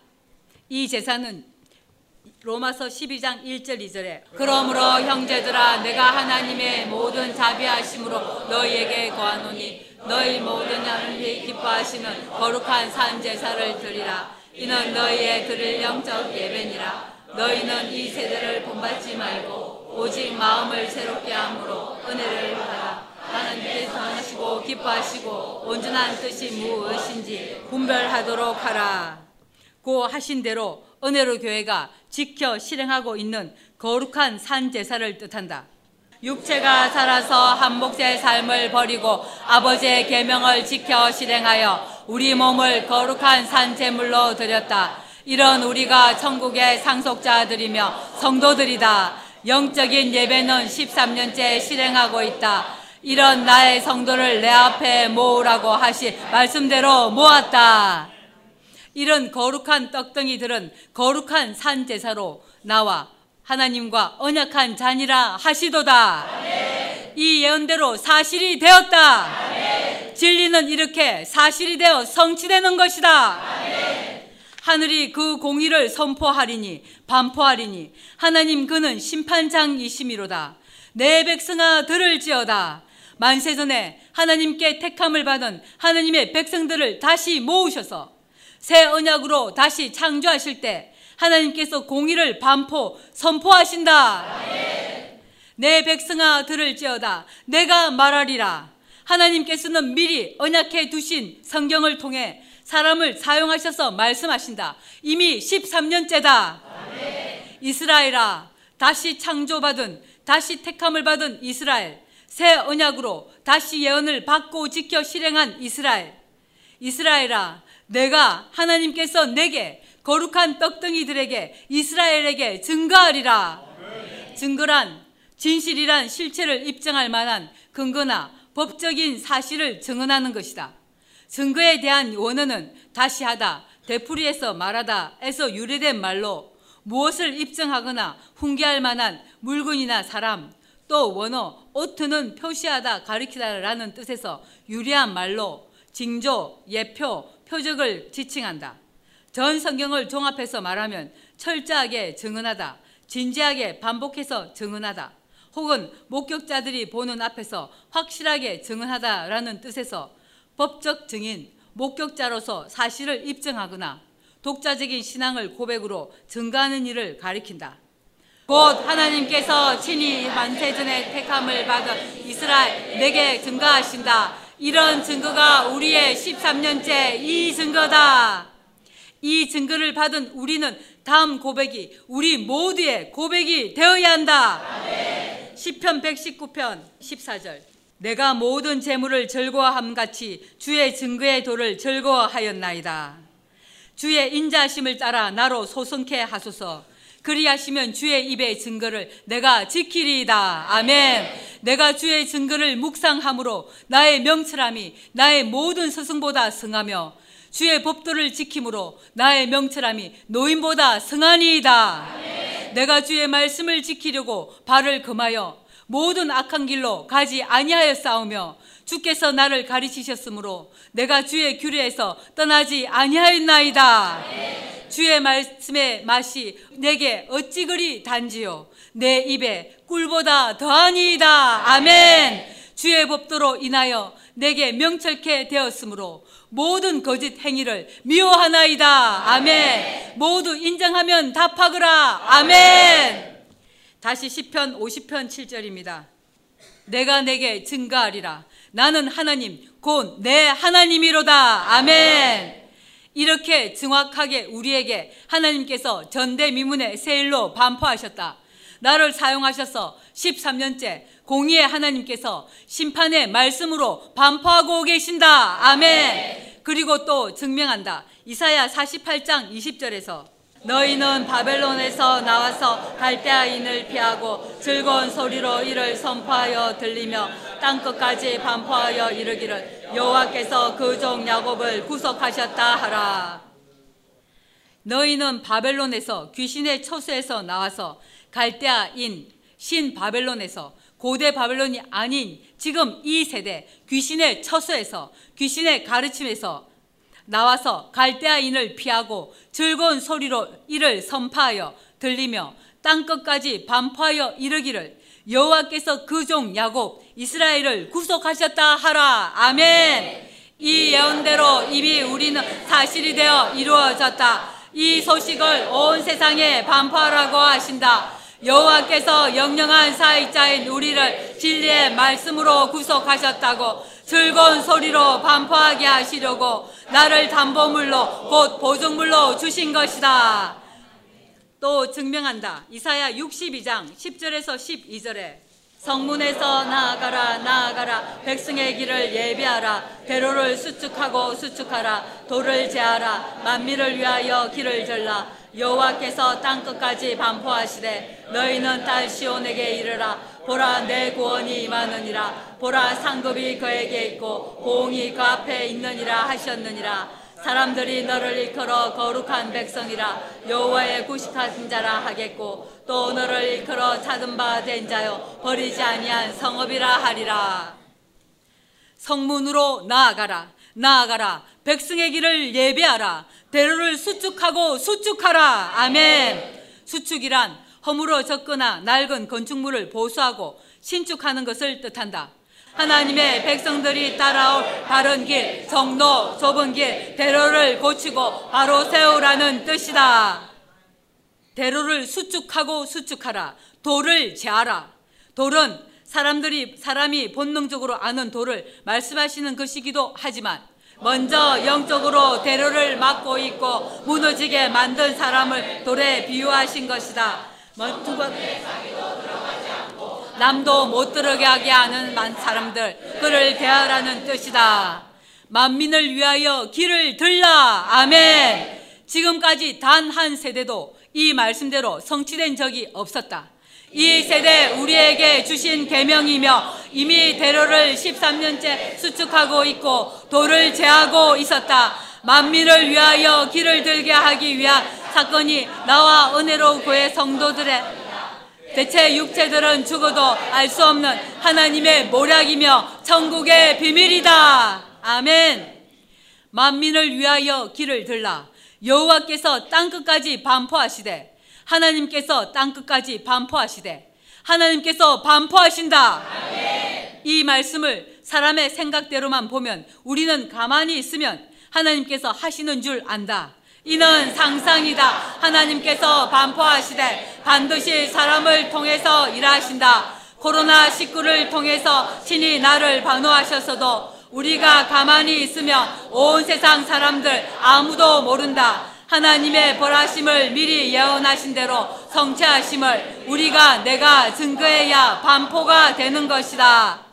이 제사는 로마서 12장 1절 2절에 그러므로 형제들아 내가 하나님의 모든 자비하심으로 너희에게 거하노니 너희 모든 양이 기뻐하시는 거룩한 산 제사를 드리라. 이는 너희의 드릴 영적 예배니라. 너희는 이 세대를 본받지 말고 오직 마음을 새롭게 함으로 은혜를 받아 하나님께서 하시고 기뻐하시고 온전한 뜻이 무엇인지 분별하도록 하라 고 하신 대로 은혜로 교회가 지켜 실행하고 있는 거룩한 산 제사를 뜻한다. 육체가 살아서 한 몫의 삶을 버리고 아버지의 계명을 지켜 실행하여 우리 몸을 거룩한 산 제물로 드렸다. 이런 우리가 천국의 상속자들이며 성도들이다. 영적인 예배는 13년째 실행하고 있다. 이런 나의 성도를 내 앞에 모으라고 하시 말씀대로 모았다. 이런 거룩한 떡덩이들은 거룩한 산 제사로 나와 하나님과 언약한 잔이라 하시도다. 아멘. 이 예언대로 사실이 되었다. 아멘. 진리는 이렇게 사실이 되어 성취되는 것이다. 아멘. 하늘이 그 공의를 선포하리니 반포하리니 하나님 그는 심판장이심이로다. 내 백성아 들을지어다 만세전에 하나님께 택함을 받은 하나님의 백성들을 다시 모으셔서 새 언약으로 다시 창조하실 때 하나님께서 공의를 반포 선포하신다. 내 백성아 들을지어다 내가 말하리라. 하나님께서는 미리 언약해 두신 성경을 통해 사람을 사용하셔서 말씀하신다. 이미 13년째다. 이스라엘아 다시 창조받은 다시 택함을 받은 이스라엘 새 언약으로 다시 예언을 받고 지켜 실행한 이스라엘 이스라엘아 내가 하나님께서 내게 거룩한 떡덩이들에게 이스라엘에게 증거하리라. 증거란 진실이란 실체를 입증할 만한 근거나 법적인 사실을 증언하는 것이다. 증거에 대한 원어는 다시 하다 되풀이해서 말하다에서 유래된 말로 무엇을 입증하거나 훈계할 만한 물건이나 사람 또 원어 오트는 표시하다 가리키다라는 뜻에서 유리한 말로 징조, 예표, 표적을 지칭한다. 전 성경을 종합해서 말하면 철저하게 증언하다, 진지하게 반복해서 증언하다, 혹은 목격자들이 보는 앞에서 확실하게 증언하다라는 뜻에서 법적 증인, 목격자로서 사실을 입증하거나 독자적인 신앙을 고백으로 증가하는 일을 가리킨다. 곧 하나님께서 친히 만세전에 택함을 받은 이스라엘 내게 증가하신다. 이런 증거가 우리의 13년째 이 증거다. 이 증거를 받은 우리는 다음 고백이 우리 모두의 고백이 되어야 한다. 시편 119편 14절. 내가 모든 재물을 즐거워함 같이 주의 증거의 도를 즐거워하였나이다. 주의 인자심을 따라 나로 소성케 하소서. 그리하시면 주의 입의 증거를 내가 지키리이다. 아멘. 내가 주의 증거를 묵상함으로 나의 명철함이 나의 모든 스승보다 승하며 주의 법도를 지킴으로 나의 명철함이 노인보다 승하니이다. 내가 주의 말씀을 지키려고 발을 금하여 모든 악한 길로 가지 아니하여 싸우며 주께서 나를 가르치셨으므로 내가 주의 규례에서 떠나지 아니하였나이다. 주의 말씀의 맛이 내게 어찌 그리 단지요 내 입에 꿀보다 더하니이다. 아멘. 주의 법도로 인하여 내게 명철케 되었으므로 모든 거짓 행위를 미워하나이다. 아멘. 모두 인정하면 답하거라. 아멘. 다시 시편 50편 7절입니다. 내가 내게 증가하리라. 나는 하나님, 곧 내 하나님이로다. 아멘. 이렇게 정확하게 우리에게 하나님께서 전대미문의 세일로 반포하셨다. 나를 사용하셔서 13년째 공의의 하나님께서 심판의 말씀으로 반포하고 계신다. 아멘. 그리고 또 증명한다. 이사야 48장 20절에서 너희는 바벨론에서 나와서 갈대아인을 피하고 즐거운 소리로 이를 선포하여 들리며 땅끝까지 반포하여 이르기를 여호와께서 그 종 야곱을 구속하셨다 하라. 너희는 바벨론에서 귀신의 처수에서 나와서 갈대아인 신 바벨론에서 고대 바벨론이 아닌 지금 이 세대 귀신의 처수에서 귀신의 가르침에서 나와서 갈대아인을 피하고 즐거운 소리로 이를 선파하여 들리며 땅 끝까지 반포하여 이르기를 여호와께서 그 종 야곱 이스라엘을 구속하셨다 하라. 아멘. 이 예언대로 이미 우리는 사실이 되어 이루어졌다. 이 소식을 온 세상에 반포하라고 하신다. 여호와께서 영영한 사익자인 우리를 진리의 말씀으로 구속하셨다고 즐거운 소리로 반포하게 하시려고 나를 담보물로 곧 보증물로 주신 것이다. 또 증명한다. 이사야 62장 10절에서 12절에 성문에서 나아가라 나아가라. 백성의 길을 예비하라. 대로를 수축하고 수축하라. 돌을 제하라. 만미를 위하여 길을 절라. 여호와께서 땅 끝까지 반포하시되 너희는 딸 시온에게 이르라. 보라 내 구원이 임하느니라 보라 상급이 그에게 있고 보응이 그 앞에 있느니라 하셨느니라. 사람들이 너를 일컬어 거룩한 백성이라 여호와의 구식한 자라 하겠고 또 너를 일컬어 찾은 바 된 자여 버리지 아니한 성읍이라 하리라. 성문으로 나아가라 나아가라. 백성의 길을 예배하라. 대로를 수축하고 수축하라. 아멘. 수축이란 허물어 졌거나 낡은 건축물을 보수하고 신축하는 것을 뜻한다. 하나님의 백성들이 따라올 바른 길, 성로, 좁은 길, 대로를 고치고 바로 세우라는 뜻이다. 대로를 수축하고 수축하라. 돌을 제하라. 돌은 사람들이 사람이 본능적으로 아는 돌을 말씀하시는 것이기도 하지만 먼저 영적으로 대로를 막고 있고 무너지게 만든 사람을 돌에 비유하신 것이다. 남도 못 들어가게 하는 사람들 그를 대하라는 뜻이다. 만민을 위하여 길을 들라. 아멘. 지금까지 단 한 세대도 이 말씀대로 성취된 적이 없었다. 이 세대 우리에게 주신 계명이며 이미 대로를 13년째 수축하고 있고 돌을 제하고 있었다. 만민을 위하여 길을 들게 하기 위한 사건이 나와 은혜로 교회 성도들의 대체 육체들은 죽어도 알 수 없는 하나님의 모략이며 천국의 비밀이다. 아멘. 만민을 위하여 길을 들라. 여호와께서 땅 끝까지 반포하시되 하나님께서 땅 끝까지 반포하시되 하나님께서 반포하신다. 아멘. 이 말씀을 사람의 생각대로만 보면 우리는 가만히 있으면 하나님께서 하시는 줄 안다. 이는 상상이다. 하나님께서 반포하시되 반드시 사람을 통해서 일하신다. 코로나19를 통해서 신이 나를 반호하셨어도 우리가 가만히 있으면 온 세상 사람들 아무도 모른다. 하나님의 벌하심을 미리 예언하신 대로 성취하심을 우리가 내가 증거해야 반포가 되는 것이다.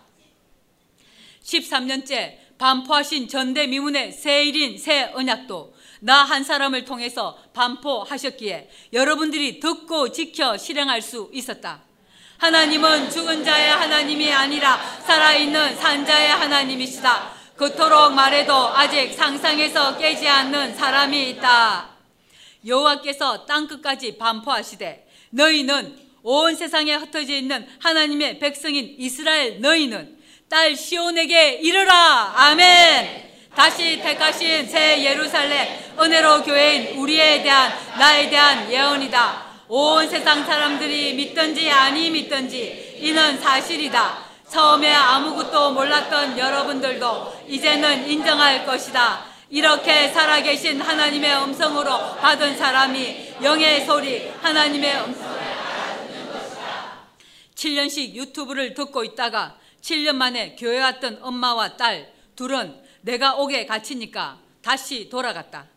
13년째 반포하신 전대미문의 새일인 새 언약도 나 한 사람을 통해서 반포하셨기에 여러분들이 듣고 지켜 실행할 수 있었다. 하나님은 죽은 자의 하나님이 아니라 살아있는 산자의 하나님이시다. 그토록 말해도 아직 상상에서 깨지 않는 사람이 있다. 여호와께서 땅 끝까지 반포하시되 너희는 온 세상에 흩어져 있는 하나님의 백성인 이스라엘 너희는 딸 시온에게 이르라 아멘 다시 택하신 새 예루살렘 은혜로 교회인 우리에 대한 나에 대한 예언이다 온 세상 사람들이 믿든지 아니 믿든지 이는 사실이다 처음에 아무것도 몰랐던 여러분들도 이제는 인정할 것이다. 이렇게 살아계신 하나님의 음성으로 받은 사람이 영의 소리, 하나님의 것이다. 7년씩 유튜브를 듣고 있다가 7년 만에 교회 왔던 엄마와 딸 둘은 내가 옥에 갇히니까 다시 돌아갔다.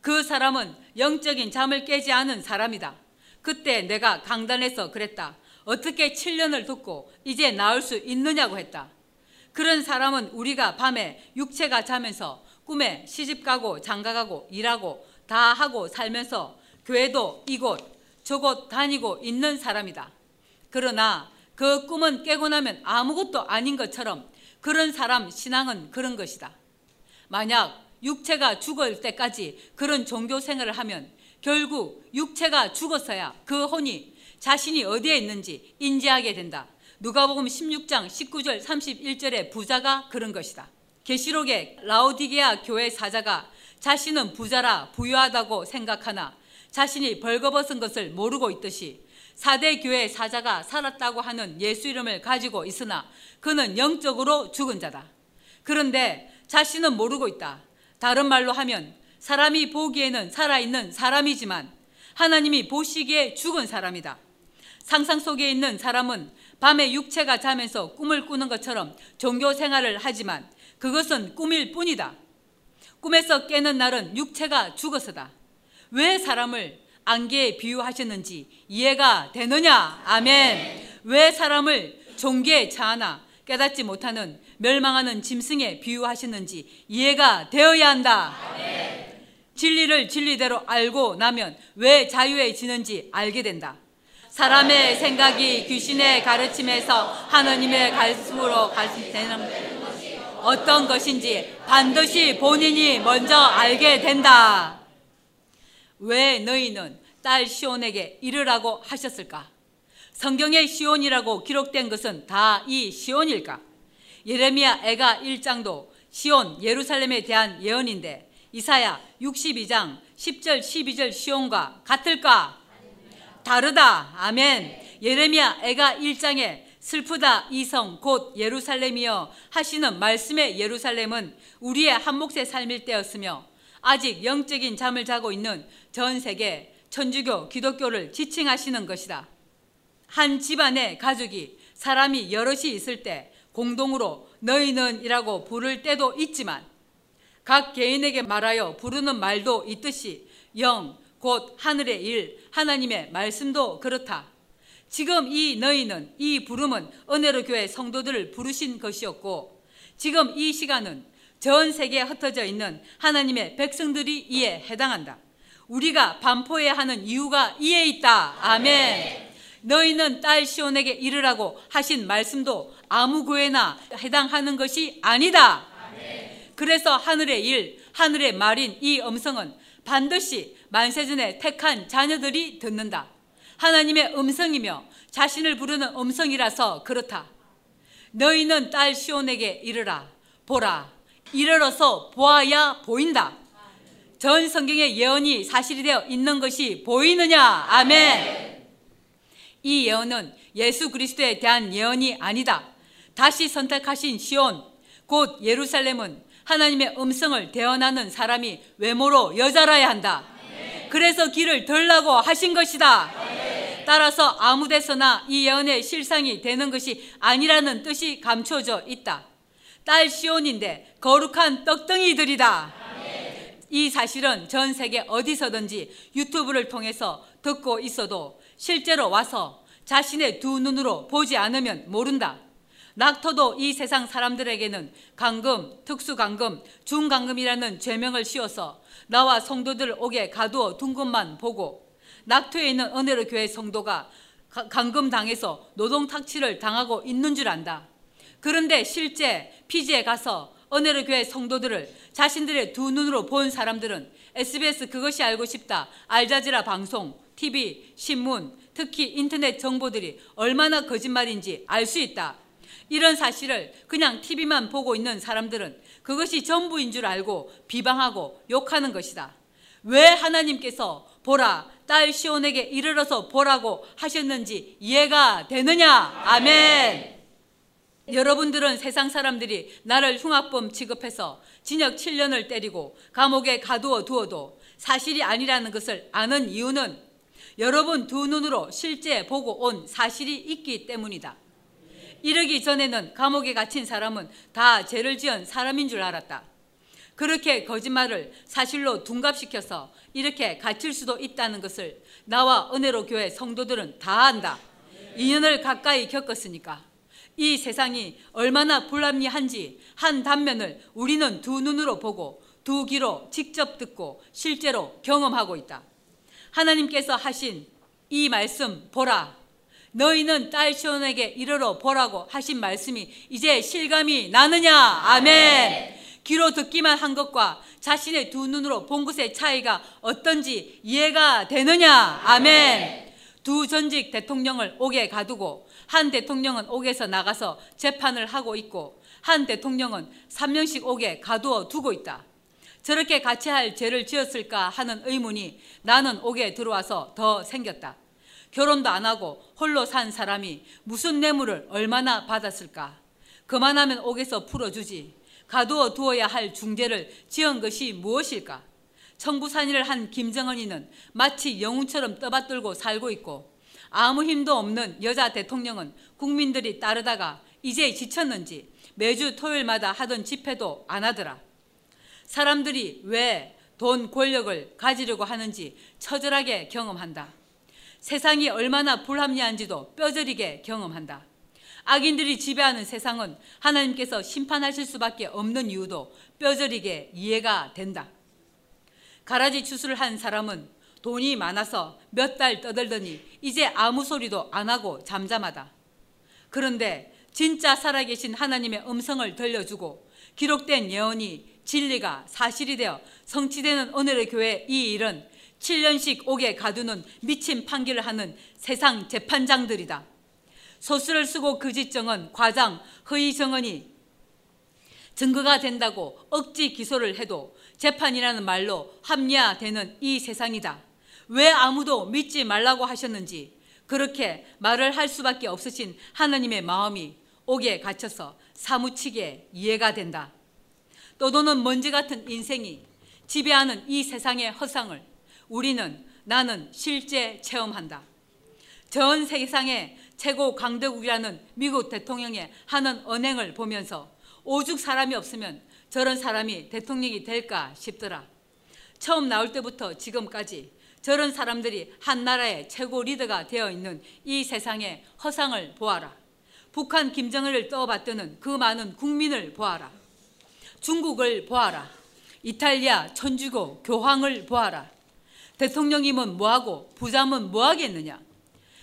그 사람은 영적인 잠을 깨지 않은 사람이다. 그때 내가 강단에서 그랬다. 어떻게 7년을 듣고 이제 나을 수 있느냐고 했다. 그런 사람은 우리가 밤에 육체가 자면서 꿈에 시집 가고 장가 가고 일하고 다 하고 살면서 교회도 이곳 저곳 다니고 있는 사람이다. 그러나 그 꿈은 깨고 나면 아무것도 아닌 것처럼 그런 사람 신앙은 그런 것이다. 만약 육체가 죽을 때까지 그런 종교 생활을 하면 결국 육체가 죽었어야 그 혼이 자신이 어디에 있는지 인지하게 된다. 누가복음 16장 19절 31절의 부자가 그런 것이다. 계시록의 라오디게아 교회 사자가 자신은 부자라 부유하다고 생각하나 자신이 벌거벗은 것을 모르고 있듯이 사대 교회 사자가 살았다고 하는 예수 이름을 가지고 있으나 그는 영적으로 죽은 자다. 그런데 자신은 모르고 있다. 다른 말로 하면 사람이 보기에는 살아있는 사람이지만 하나님이 보시기에 죽은 사람이다. 상상 속에 있는 사람은 밤에 육체가 자면서 꿈을 꾸는 것처럼 종교 생활을 하지만 그것은 꿈일 뿐이다. 꿈에서 깨는 날은 육체가 죽어서다. 왜 사람을 안개에 비유하셨는지 이해가 되느냐? 아멘. 왜 사람을 종기에 차하나 깨닫지 못하는 멸망하는 짐승에 비유하셨는지 이해가 되어야 한다. 아멘. 진리를 진리대로 알고 나면 왜 자유해지는지 알게 된다. 사람의 생각이 귀신의 가르침에서 하느님의 가르침으로 가르치는 어떤 것인지 반드시 본인이 먼저 알게 된다. 왜 너희는 딸 시온에게 이르라고 하셨을까? 성경의 시온이라고 기록된 것은 다 이 시온일까? 예레미야 애가 1장도 시온 예루살렘에 대한 예언인데 이사야 62장 10절 12절 시온과 같을까? 다르다. 아멘. 예레미야 애가 1장에 슬프다 이성 곧 예루살렘이여 하시는 말씀의 예루살렘은 우리의 한 몫의 삶일 때였으며 아직 영적인 잠을 자고 있는 전 세계 천주교 기독교를 지칭하시는 것이다. 한 집안의 가족이 사람이 여럿이 있을 때 공동으로 너희는 이라고 부를 때도 있지만 각 개인에게 말하여 부르는 말도 있듯이 영, 곧 하늘의 일, 하나님의 말씀도 그렇다. 지금 이 너희는 이 부름은 은혜로 교회 성도들을 부르신 것이었고 지금 이 시간은 전 세계에 흩어져 있는 하나님의 백성들이 이에 해당한다. 우리가 반포해야 하는 이유가 이에 있다. 아멘. 너희는 딸 시온에게 이르라고 하신 말씀도 아무 교회나 해당하는 것이 아니다. 그래서 하늘의 일, 하늘의 말인 이 음성은 반드시 만세전에 택한 자녀들이 듣는다. 하나님의 음성이며 자신을 부르는 음성이라서 그렇다. 너희는 딸 시온에게 이르라. 보라. 이르러서 보아야 보인다. 전 성경의 예언이 사실이 되어 있는 것이 보이느냐? 아멘. 이 예언은 예수 그리스도에 대한 예언이 아니다. 다시 선택하신 시온, 곧 예루살렘은 하나님의 음성을 대언하는 사람이 외모로 여자라야 한다. 그래서 길을 들라고 하신 것이다. 따라서 아무 데서나 이 예언의 실상이 되는 것이 아니라는 뜻이 감춰져 있다. 딸 시온인데 거룩한 떡덩이들이다. 이 사실은 전 세계 어디서든지 유튜브를 통해서 듣고 있어도 실제로 와서 자신의 두 눈으로 보지 않으면 모른다. 낙토도 이 세상 사람들에게는 강금, 특수강금, 중강금이라는 죄명을 씌워서 나와 성도들 옥에 가두어 둔 것만 보고 낙토에 있는 은혜로 교회 성도가 강금 당해서 노동 탁치를 당하고 있는 줄 안다. 그런데 실제 피지에 가서 은혜로 교회 성도들을 자신들의 두 눈으로 본 사람들은 SBS 그것이 알고 싶다, 알자지라 방송, TV, 신문, 특히 인터넷 정보들이 얼마나 거짓말인지 알 수 있다. 이런 사실을 그냥 TV만 보고 있는 사람들은 그것이 전부인 줄 알고 비방하고 욕하는 것이다. 왜 하나님께서 보라, 딸 시온에게 이르러서 보라고 하셨는지 이해가 되느냐? 아멘. 여러분들은 세상 사람들이 나를 흉악범 취급해서 징역 7년을 때리고 감옥에 가두어 두어도 사실이 아니라는 것을 아는 이유는 여러분 두 눈으로 실제 보고 온 사실이 있기 때문이다. 이르기 전에는 감옥에 갇힌 사람은 다 죄를 지은 사람인 줄 알았다. 그렇게 거짓말을 사실로 둔갑시켜서 이렇게 갇힐 수도 있다는 것을 나와 은혜로 교회 성도들은 다 안다. 2년을 가까이 겪었으니까. 이 세상이 얼마나 불합리한지 한 단면을 우리는 두 눈으로 보고 두 귀로 직접 듣고 실제로 경험하고 있다. 하나님께서 하신 이 말씀 보라. 너희는 딸 시온에게 이르러 보라고 하신 말씀이 이제 실감이 나느냐? 아멘. 귀로 듣기만 한 것과 자신의 두 눈으로 본 것의 차이가 어떤지 이해가 되느냐? 아멘. 두 전직 대통령을 옥에 가두고 한 대통령은 옥에서 나가서 재판을 하고 있고 한 대통령은 3년씩 옥에 가두어 두고 있다. 저렇게 같이 할 죄를 지었을까 하는 의문이 나는 옥에 들어와서 더 생겼다. 결혼도 안 하고 홀로 산 사람이 무슨 뇌물을 얼마나 받았을까? 그만하면 옥에서 풀어주지. 가두어 두어야 할 중죄를 지은 것이 무엇일까? 청부산일을 한 김정은이는 마치 영웅처럼 떠받들고 살고 있고 아무 힘도 없는 여자 대통령은 국민들이 따르다가 이제 지쳤는지 매주 토요일마다 하던 집회도 안 하더라. 사람들이 왜 돈, 권력을 가지려고 하는지 처절하게 경험한다. 세상이 얼마나 불합리한지도 뼈저리게 경험한다. 악인들이 지배하는 세상은 하나님께서 심판하실 수밖에 없는 이유도 뼈저리게 이해가 된다. 가라지 추수를 한 사람은 돈이 많아서 몇 달 떠들더니 이제 아무 소리도 안 하고 잠잠하다. 그런데 진짜 살아계신 하나님의 음성을 들려주고 기록된 예언이 진리가 사실이 되어 성취되는 오늘의 교회 이 일은 7년씩 옥에 가두는 미친 판결을 하는 세상 재판장들이다. 소수를 쓰고 그 지정은 과장, 허위 정언이 증거가 된다고 억지 기소를 해도 재판이라는 말로 합리화되는 이 세상이다. 왜 아무도 믿지 말라고 하셨는지 그렇게 말을 할 수밖에 없으신 하나님의 마음이 옥에 갇혀서 사무치게 이해가 된다. 떠도는 먼지 같은 인생이 지배하는 이 세상의 허상을 우리는 나는 실제 체험한다. 전 세상의 최고 강대국이라는 미국 대통령의 하는 언행을 보면서 오죽 사람이 없으면 저런 사람이 대통령이 될까 싶더라. 처음 나올 때부터 지금까지 저런 사람들이 한 나라의 최고 리더가 되어 있는 이 세상의 허상을 보아라. 북한 김정은을 떠받드는 그 많은 국민을 보아라. 중국을 보아라. 이탈리아 천주교 교황을 보아라. 대통령이면 뭐하고 부자면 뭐하겠느냐.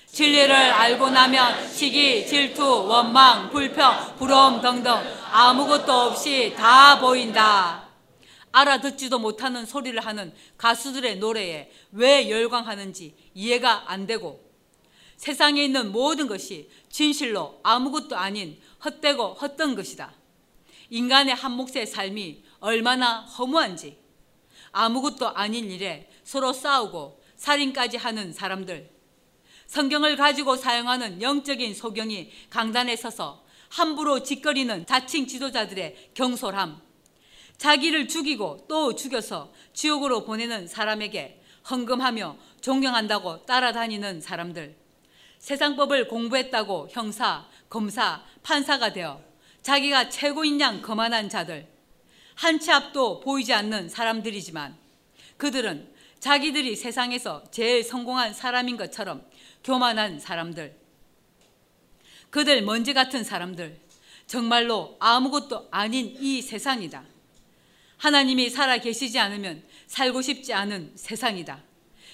진리를 알고 나면 시기, 질투, 원망, 불평, 부러움 등등 아무것도 없이 다 보인다. 알아듣지도 못하는 소리를 하는 가수들의 노래에 왜 열광하는지 이해가 안 되고 세상에 있는 모든 것이 진실로 아무것도 아닌 헛되고 헛된 것이다. 인간의 한 몫의 삶이 얼마나 허무한지 아무것도 아닌 일에 서로 싸우고 살인까지 하는 사람들. 성경을 가지고 사용하는 영적인 소경이 강단에 서서 함부로 짓거리는 자칭 지도자들의 경솔함. 자기를 죽이고 또 죽여서 지옥으로 보내는 사람에게 헌금하며 존경한다고 따라다니는 사람들. 세상법을 공부했다고 형사, 검사, 판사가 되어 자기가 최고인 양 거만한 자들. 한 치 앞도 보이지 않는 사람들이지만 그들은 자기들이 세상에서 제일 성공한 사람인 것처럼 교만한 사람들 그들 먼지 같은 사람들 정말로 아무것도 아닌 이 세상이다. 하나님이 살아 계시지 않으면 살고 싶지 않은 세상이다.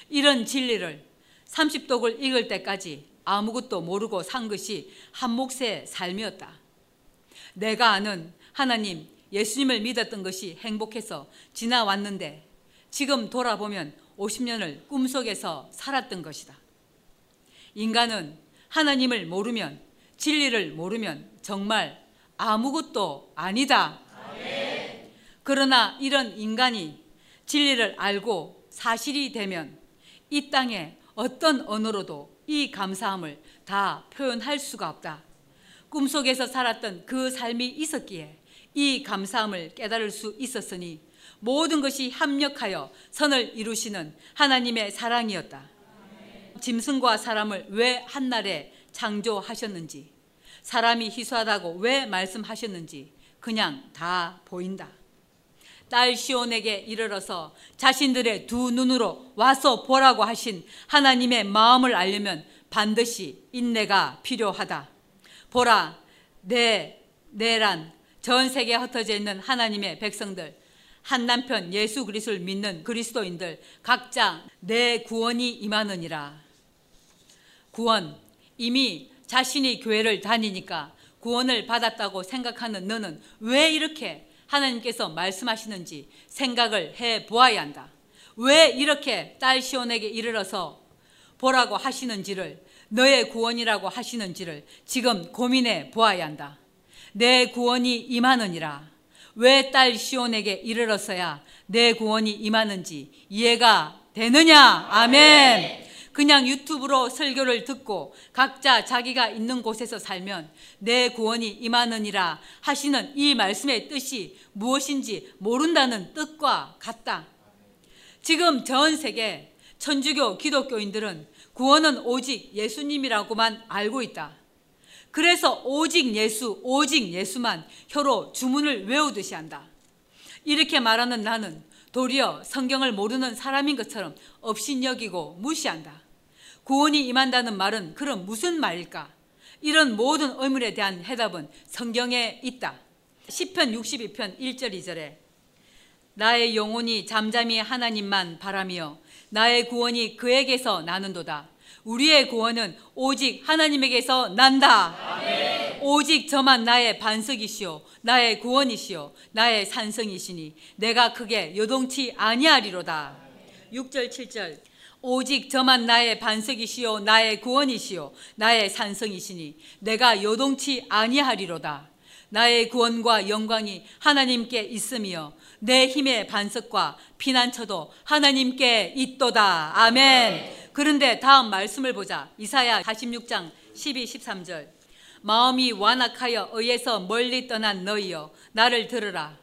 이런 진리를 30독을 읽을 때까지 아무것도 모르고 산 것이 한 몫의 삶이었다. 내가 아는 하나님, 예수님을 믿었던 것이 행복해서 지나왔는데 지금 돌아보면 50년을 꿈속에서 살았던 것이다. 인간은 하나님을 모르면 진리를 모르면 정말 아무것도 아니다. 그러나 이런 인간이 진리를 알고 사실이 되면 이 땅에 어떤 언어로도 이 감사함을 다 표현할 수가 없다. 꿈속에서 살았던 그 삶이 있었기에 이 감사함을 깨달을 수 있었으니 모든 것이 합력하여 선을 이루시는 하나님의 사랑이었다. 짐승과 사람을 왜 한날에 창조하셨는지, 사람이 희소하다고 왜 말씀하셨는지 그냥 다 보인다. 딸 시온에게 이르러서 자신들의 두 눈으로 와서 보라고 하신 하나님의 마음을 알려면 반드시 인내가 필요하다. 보라, 내, 내란 전 세계에 흩어져 있는 하나님의 백성들, 한 남편 예수 그리스도를 믿는 그리스도인들 각자 내 구원이 임하느니라. 구원 이미 자신이 교회를 다니니까 구원을 받았다고 생각하는 너는 왜 이렇게 하나님께서 말씀하시는지 생각을 해 보아야 한다. 왜 이렇게 딸 시온에게 이르러서 보라고 하시는지를 너의 구원이라고 하시는지를 지금 고민해 보아야 한다. 내 구원이 임하느니라. 왜 딸 시온에게 이르러서야 내 구원이 임하는지 이해가 되느냐? 아멘. 그냥 유튜브로 설교를 듣고 각자 자기가 있는 곳에서 살면 내 구원이 임하느니라 하시는 이 말씀의 뜻이 무엇인지 모른다는 뜻과 같다. 지금 전 세계 천주교 기독교인들은 구원은 오직 예수님이라고만 알고 있다. 그래서 오직 예수, 오직 예수만 혀로 주문을 외우듯이 한다. 이렇게 말하는 나는 도리어 성경을 모르는 사람인 것처럼 업신여기고 무시한다. 구원이 임한다는 말은 그럼 무슨 말일까? 이런 모든 의문에 대한 해답은 성경에 있다. 10편 62편 1절 2절에 나의 영혼이 잠잠히 하나님만 바라며 나의 구원이 그에게서 나는도다. 우리의 구원은 오직 하나님에게서 난다. 오직 저만 나의 반석이시오, 나의 구원이시오, 나의 산성이시니 내가 크게 요동치 아니하리로다. 6절 7절 오직 저만 나의 반석이시요 나의 구원이시요 나의 산성이시니 내가 요동치 아니하리로다. 나의 구원과 영광이 하나님께 있으며 내 힘의 반석과 피난처도 하나님께 있도다. 아멘. 그런데 다음 말씀을 보자. 이사야 46장 12, 13절. 마음이 완악하여 의에서 멀리 떠난 너희여 나를 들으라.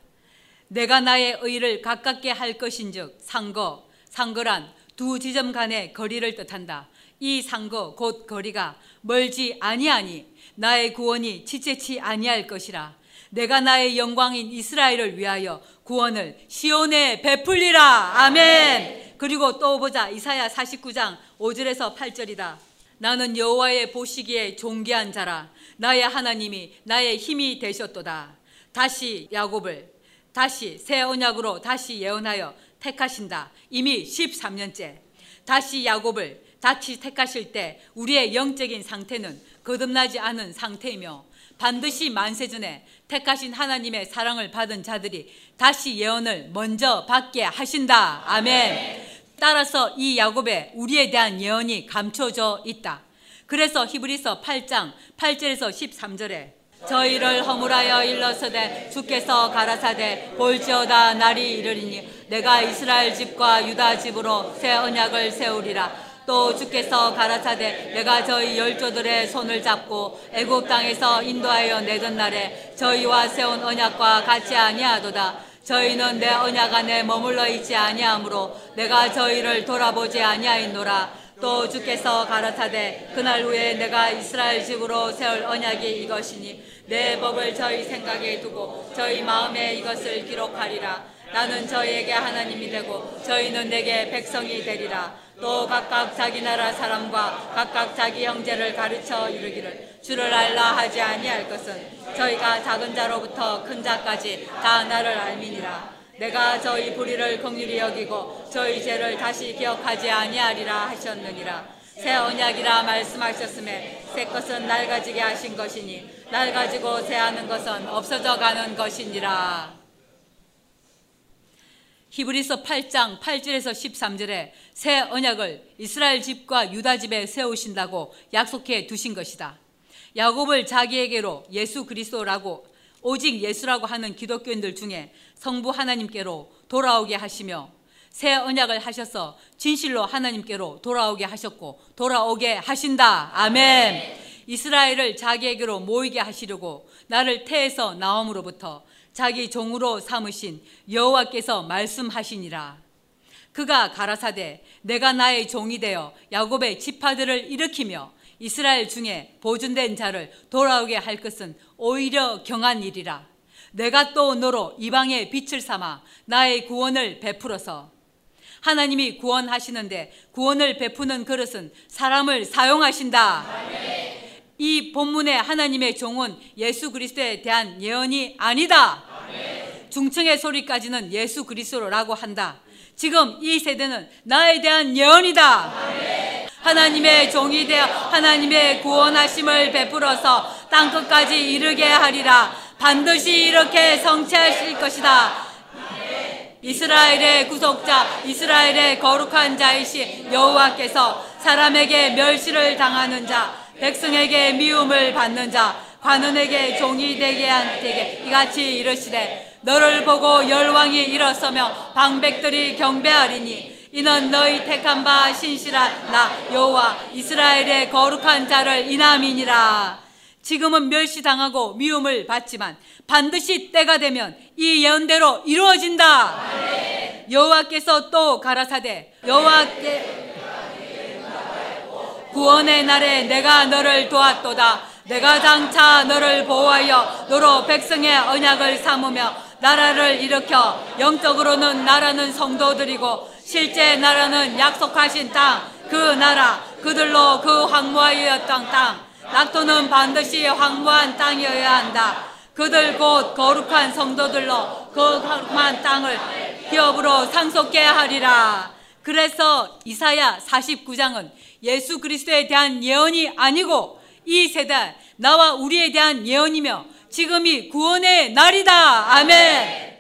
내가 나의 의를 가깝게 할 것인즉 상거 상거란 두 지점 간의 거리를 뜻한다. 이 상거 곧 거리가 멀지 아니하니 나의 구원이 지체치 아니할 것이라. 내가 나의 영광인 이스라엘을 위하여 구원을 시온에 베풀리라. 아멘. 그리고 또 보자. 이사야 49장 5절에서 8절이다. 나는 여호와의 보시기에 존귀한 자라. 나의 하나님이 나의 힘이 되셨도다. 다시 야곱을 다시 새 언약으로 다시 예언하여 택하신다. 이미 13년째. 다시 야곱을 다시 택하실 때 우리의 영적인 상태는 거듭나지 않은 상태이며 반드시 만세 전에 택하신 하나님의 사랑을 받은 자들이 다시 예언을 먼저 받게 하신다. 아멘. 따라서 이 야곱에 우리에 대한 예언이 감춰져 있다. 그래서 히브리서 8장 8절에서 13절에 저희를 허물하여 일러서되 주께서 가라사대 볼지어다 날이 이르리니 내가 이스라엘 집과 유다 집으로 새 언약을 세우리라 또 주께서 가라사대 내가 저희 열조들의 손을 잡고 애굽 땅에서 인도하여 내던 날에 저희와 세운 언약과 같이 아니하도다. 저희는 내 언약 안에 머물러 있지 아니하므로 내가 저희를 돌아보지 아니하였노라. 또 주께서 가라사대 그날 후에 내가 이스라엘 집으로 세울 언약이 이것이니 내 법을 저희 생각에 두고 저희 마음에 이것을 기록하리라. 나는 저희에게 하나님이 되고 저희는 내게 백성이 되리라 또 각각 자기 나라 사람과 각각 자기 형제를 가르쳐 이르기를 주를 알라 하지 아니할 것은 저희가 작은 자로부터 큰 자까지 다 나를 알미니라. 내가 저희 불의를 긍휼히 여기고 저희 죄를 다시 기억하지 아니하리라 하셨느니라. 새 언약이라 말씀하셨음에 새 것은 낡아지게 하신 것이니 낡아지고 새하는 것은 없어져 가는 것이니라 히브리서 8장 8절에서 13절에 새 언약을 이스라엘 집과 유다 집에 세우신다고 약속해 두신 것이다. 야곱을 자기에게로 예수 그리스도라고 오직 예수라고 하는 기독교인들 중에 성부 하나님께로 돌아오게 하시며 새 언약을 하셔서 진실로 하나님께로 돌아오게 하셨고 돌아오게 하신다. 아멘. 이스라엘을 자기에게로 모이게 하시려고 나를 태에서 나옴으로부터 자기 종으로 삼으신 여호와께서 말씀하시니라. 그가 가라사대 내가 나의 종이 되어 야곱의 지파들을 일으키며 이스라엘 중에 보존된 자를 돌아오게 할 것은 오히려 경한 일이라. 내가 또 너로 이방의 빛을 삼아 나의 구원을 베풀어서 하나님이 구원하시는데 구원을 베푸는 그릇은 사람을 사용하신다. 이 본문의 하나님의 종은 예수 그리스도에 대한 예언이 아니다. 중층의 소리까지는 예수 그리스도라고 한다. 지금 이 세대는 나에 대한 예언이다. 하나님의 종이 되어 하나님의 구원하심을 베풀어서 땅 끝까지 이르게 하리라. 반드시 이렇게 성취하실 것이다. 이스라엘의 구속자, 이스라엘의 거룩한 자이시 여호와께서 사람에게 멸시를 당하는 자, 백성에게 미움을 받는 자, 관원에게 종이 되게 한 되게 이같이 이르시되 너를 보고 열왕이 일어서며 방백들이 경배하리니 이는 너희 택한 바 신실한 나 여호와 이스라엘의 거룩한 자를 인함이니라. 지금은 멸시당하고 미움을 받지만 반드시 때가 되면 이 예언대로 이루어진다. 여호와께서 또 가라사대 여호와께 구원의 날에 내가 너를 도왔도다. 내가 장차 너를 보호하여 너로 백성의 언약을 삼으며 나라를 일으켜 영적으로는 나라는 성도들이고 실제 나라는 약속하신 땅, 그 나라, 그들로 그 황무하였던 땅, 낙토는 반드시 황무한 땅이어야 한다. 그들 곧 거룩한 성도들로 그 거룩한 땅을 기업으로 상속케 하리라. 그래서 이사야 49장은 예수 그리스도에 대한 예언이 아니고 이 세대 나와 우리에 대한 예언이며 지금이 구원의 날이다. 아멘.